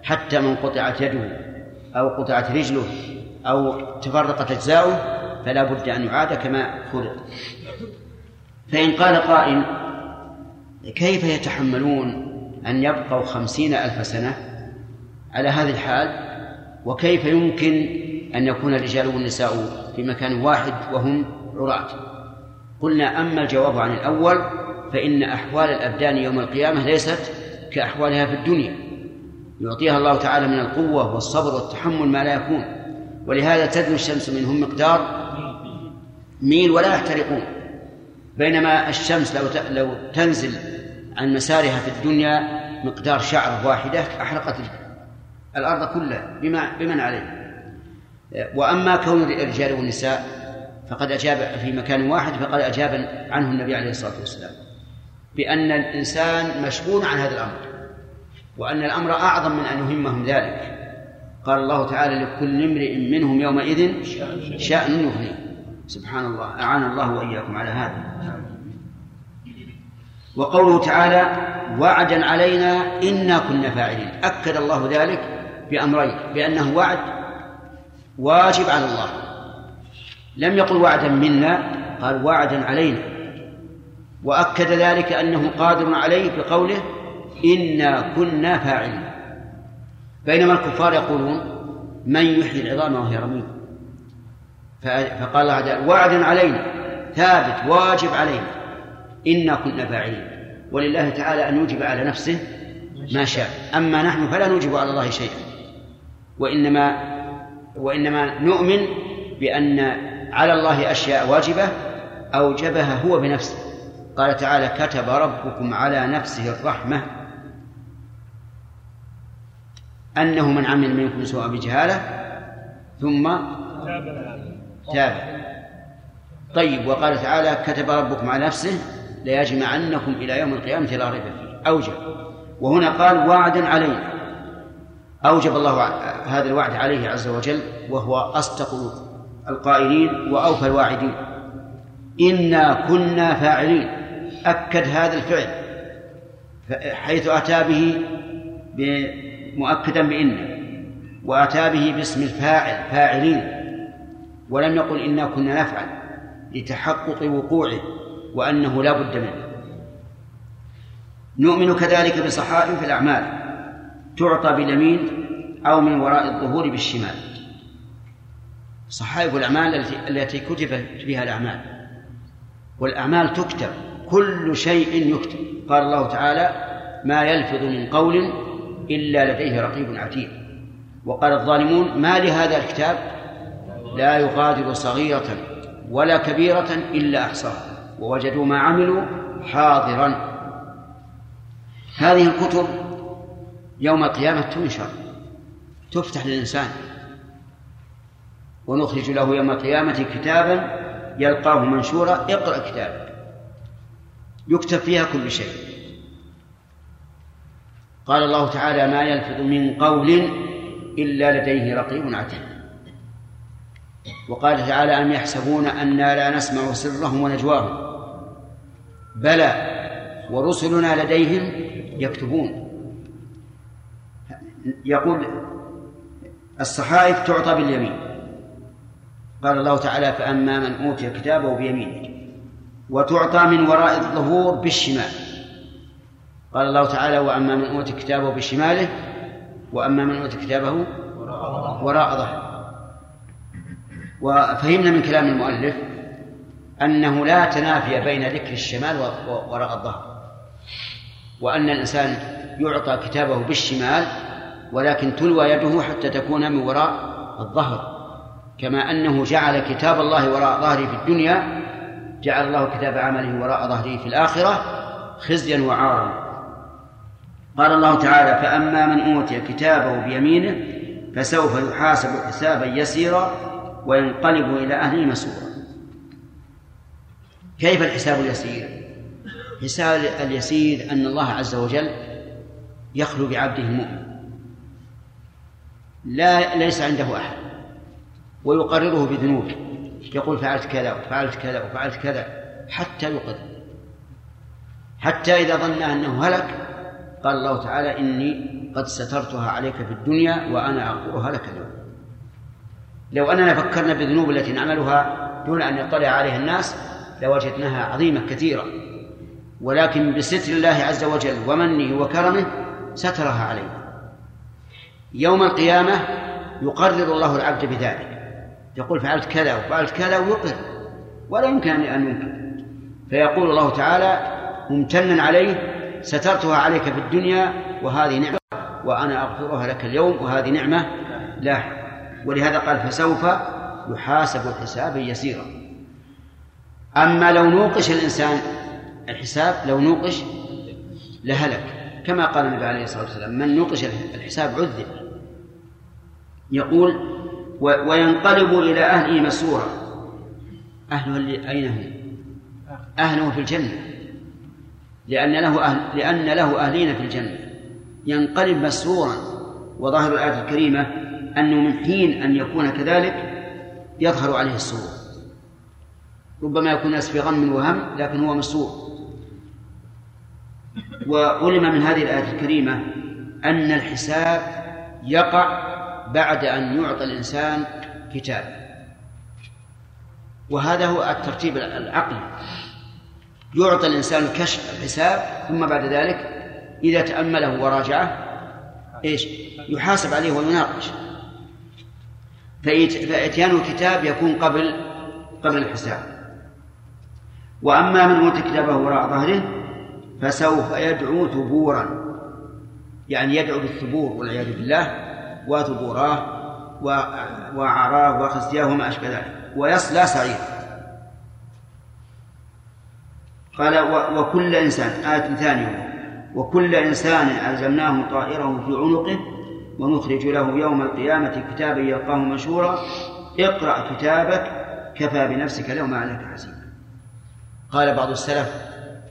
حتى من قطعت يده أو قطعت رجله أو تفرقت أجزاؤه فلا بد أن يعاد كما خلق. فإن قال قائل كيف يتحملون أن يبقوا خمسين ألف سنة على هذه الحال؟ وكيف يمكن أن يكون الرجال والنساء في مكان واحد وهم عراة؟ قلنا أما الجواب عن الأول فإن أحوال الأبدان يوم القيامة ليست كأحوالها في الدنيا. يعطيها الله تعالى من القوة والصبر والتحمل ما لا يكون. ولهذا تدنو الشمس منهم مقدار ميل ولا يحترقون. بينما الشمس لو لو تنزل عن مسارها في الدنيا مقدار شعرة واحدة أحرقت الأرض كلها بما بمن عليه. وأما كون الرجال والنساء فقد أجاب في مكان واحد فقد أجاب عنه النبي عليه الصلاة والسلام بأن الإنسان مشغول عن هذا الأمر وأن الأمر أعظم من أن يهمهم ذلك. قال الله تعالى لكل امرئ منهم يومئذ شأن يغنيه. سبحان الله أعان الله وإياكم على هذا. وقوله تعالى وعدا علينا إنا كنا فاعلين. أكد الله ذلك بأمرين بأنه وعد واجب على الله. لم يقل وعدا منا قال وعدا علينا. وأكد ذلك أنه قادر عليه بقوله إنا كنا فاعلين. بينما الكفار يقولون من يحيي العظام وهي رميم. فقال الله وعد علينا ثابت واجب علينا إنا كنا فاعلين ولله تعالى أن يوجب على نفسه ما شاء أما نحن فلا نوجب على الله شيئا وإنما وإنما نؤمن بأن على الله أشياء واجبة أوجبها هو بنفسه. قال تعالى كتب ربكم على نفسه الرحمة أنه من عمل منكم سوء بجهالة ثم تابع. طيب وقال تعالى كتب ربكم على نفسه ليجمعنكم إلى يوم القيامة لا ريب فيه. أوجب. وهنا قال وعدا علينا أوجب الله هذا الوعد عليه عز وجل وهو أصدق القائلين وأوفى الواعدين. إنا كنا فاعلين. أكد هذا الفعل حيث أتى به مؤكدا بإن وأتى به باسم الفاعل فاعلين. ولم يقل إنا كنا نفعل لتحقق وقوعه وأنه لا بد منه. نؤمن كذلك بصحائف الأعمال تعطى باليمين أو من وراء الظهور بالشمال. صحائف الأعمال التي كتبت فيها الأعمال. والأعمال تكتب كل شيء يكتب. قال الله تعالى ما يلفظ من قول إلا لديه رقيب عتيد. وقال الظالمون ما لهذا الكتاب لا يغادر صغيرة ولا كبيرة إلا أحصاها. ووجدوا ما عملوا حاضرا. هذه الكتب يوم القيامة تنشر تفتح للإنسان. ونخرج له يوم القيامة كتابا يلقاه منشورا اقرأ كتابك. يكتب فيها كل شيء. قال الله تعالى ما يلفظ من قول إلا لديه رقيب عتيد. وقال تعالى أم يحسبون أنا لا نسمع سرهم ونجواهم؟ بلى ورسلنا لديهم يكتبون. يقول الصحائف تعطى باليمين. قال الله تعالى فأما من أوتي كتابه بيمينه وتعطى من وراء الظهور بالشمال. قال الله تعالى وأما من أوتي كتابه بشماله وأما من أوتي كتابه وراء ظهره. وفهمنا من كلام المؤلف أنه لا تنافي بين ذكر الشمال وراء الظهر وأن الإنسان يعطى كتابه بالشمال ولكن تلوى يده حتى تكون من وراء الظهر كما أنه جعل كتاب الله وراء ظهره في الدنيا جعل الله كتاب عمله وراء ظهره في الآخرة خزيا وعارا. قال الله تعالى فأما من أوتي كتابه بيمينه فسوف يحاسب حسابا يسيرا وينقلب إلى أهله مسرورا كيف الحساب اليسير؟ حساب اليسير أن الله عز وجل يخلو بعبده المؤمن. لا ليس عنده أحد. ويقرره بذنوبه يقول فعلت كذا وفعلت كذا وفعلت كذا حتى يقر. حتى إذا ظن أنه هلك قال الله تعالى إني قد سترتها عليك في الدنيا وأنا أغفرها لك اليوم. لو أننا فكرنا بالذنوب التي نعملها دون أن يطلع عليها الناس لوجدناها عظيمة كثيرة. ولكن بستر الله عز وجل ومنه وكرمه سترها عليه يوم القيامة يقرر الله العبد بذلك. يقول فعلت كذا وفعلت كذا ويقر. ولا يمكن أن ينكر. فيقول الله تعالى ممتنا عليه سترتها عليك في الدنيا وهذه نعمة وأنا أغفرها لك اليوم وهذه نعمة لا ولهذا قال فسوف يحاسب حسابا يسيرا. أما لو نوقش الإنسان الحساب لو نوقش لهلك. كما قال النبي عليه الصلاة والسلام من نوقش الحساب عذب. يقول وينقلب إلى أهله مسرورا. أهله أين هم؟ أهله في الجنة. لأن له أهل لأن له أهلين في الجنة. ينقلب مسرورا. وظاهر الآية الكريمة أنه من حين أن يكون كذلك يظهر عليه السرور. ربما يكون الناس في غم وهم لكن هو مسرور. وعلم من هذه الآية الكريمة أن الحساب يقع بعد أن يعطى الإنسان كتاب. وهذا هو الترتيب العقلي. يعطى الإنسان كشف الحساب ثم بعد ذلك إذا تأمله وراجعه إيش؟ يحاسب عليه ويناقش. فإتيان الكتاب يكون قبل قبل الحساب. وأما من أوتي كتابه وراء ظهره فسوف يدعو ثبورا. يعني يدعو بالثبور والعياذ بالله وثبوراه وعراه وخزياه وما أشبه ذلك. ويصلى سعيرا قال وكل إنسان آية ثانية. وكل إنسان ألزمناه طائره في عنقه ونخرج له يوم القيامة كتابا يلقاه منشورا. اقرأ كتابك كفى بنفسك اليوم عليك حسيبا. قال بعض السلف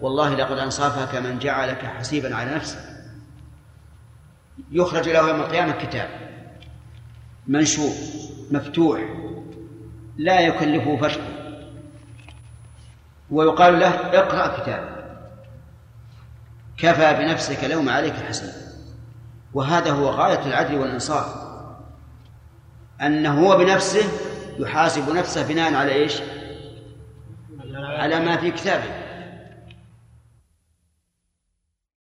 والله لقد أنصافك من جعلك حسيبا على نفسك. يخرج له يوم القيامة كتاب منشور مفتوح لا يكلفه فتحه ويقال له اقرأ كتابك كفى بنفسك اليوم عليك حسيبا. وهذا هو غاية العدل والإنصاف. أنه هو بنفسه يحاسب نفسه بناء على إيش؟ على ما في كتابه.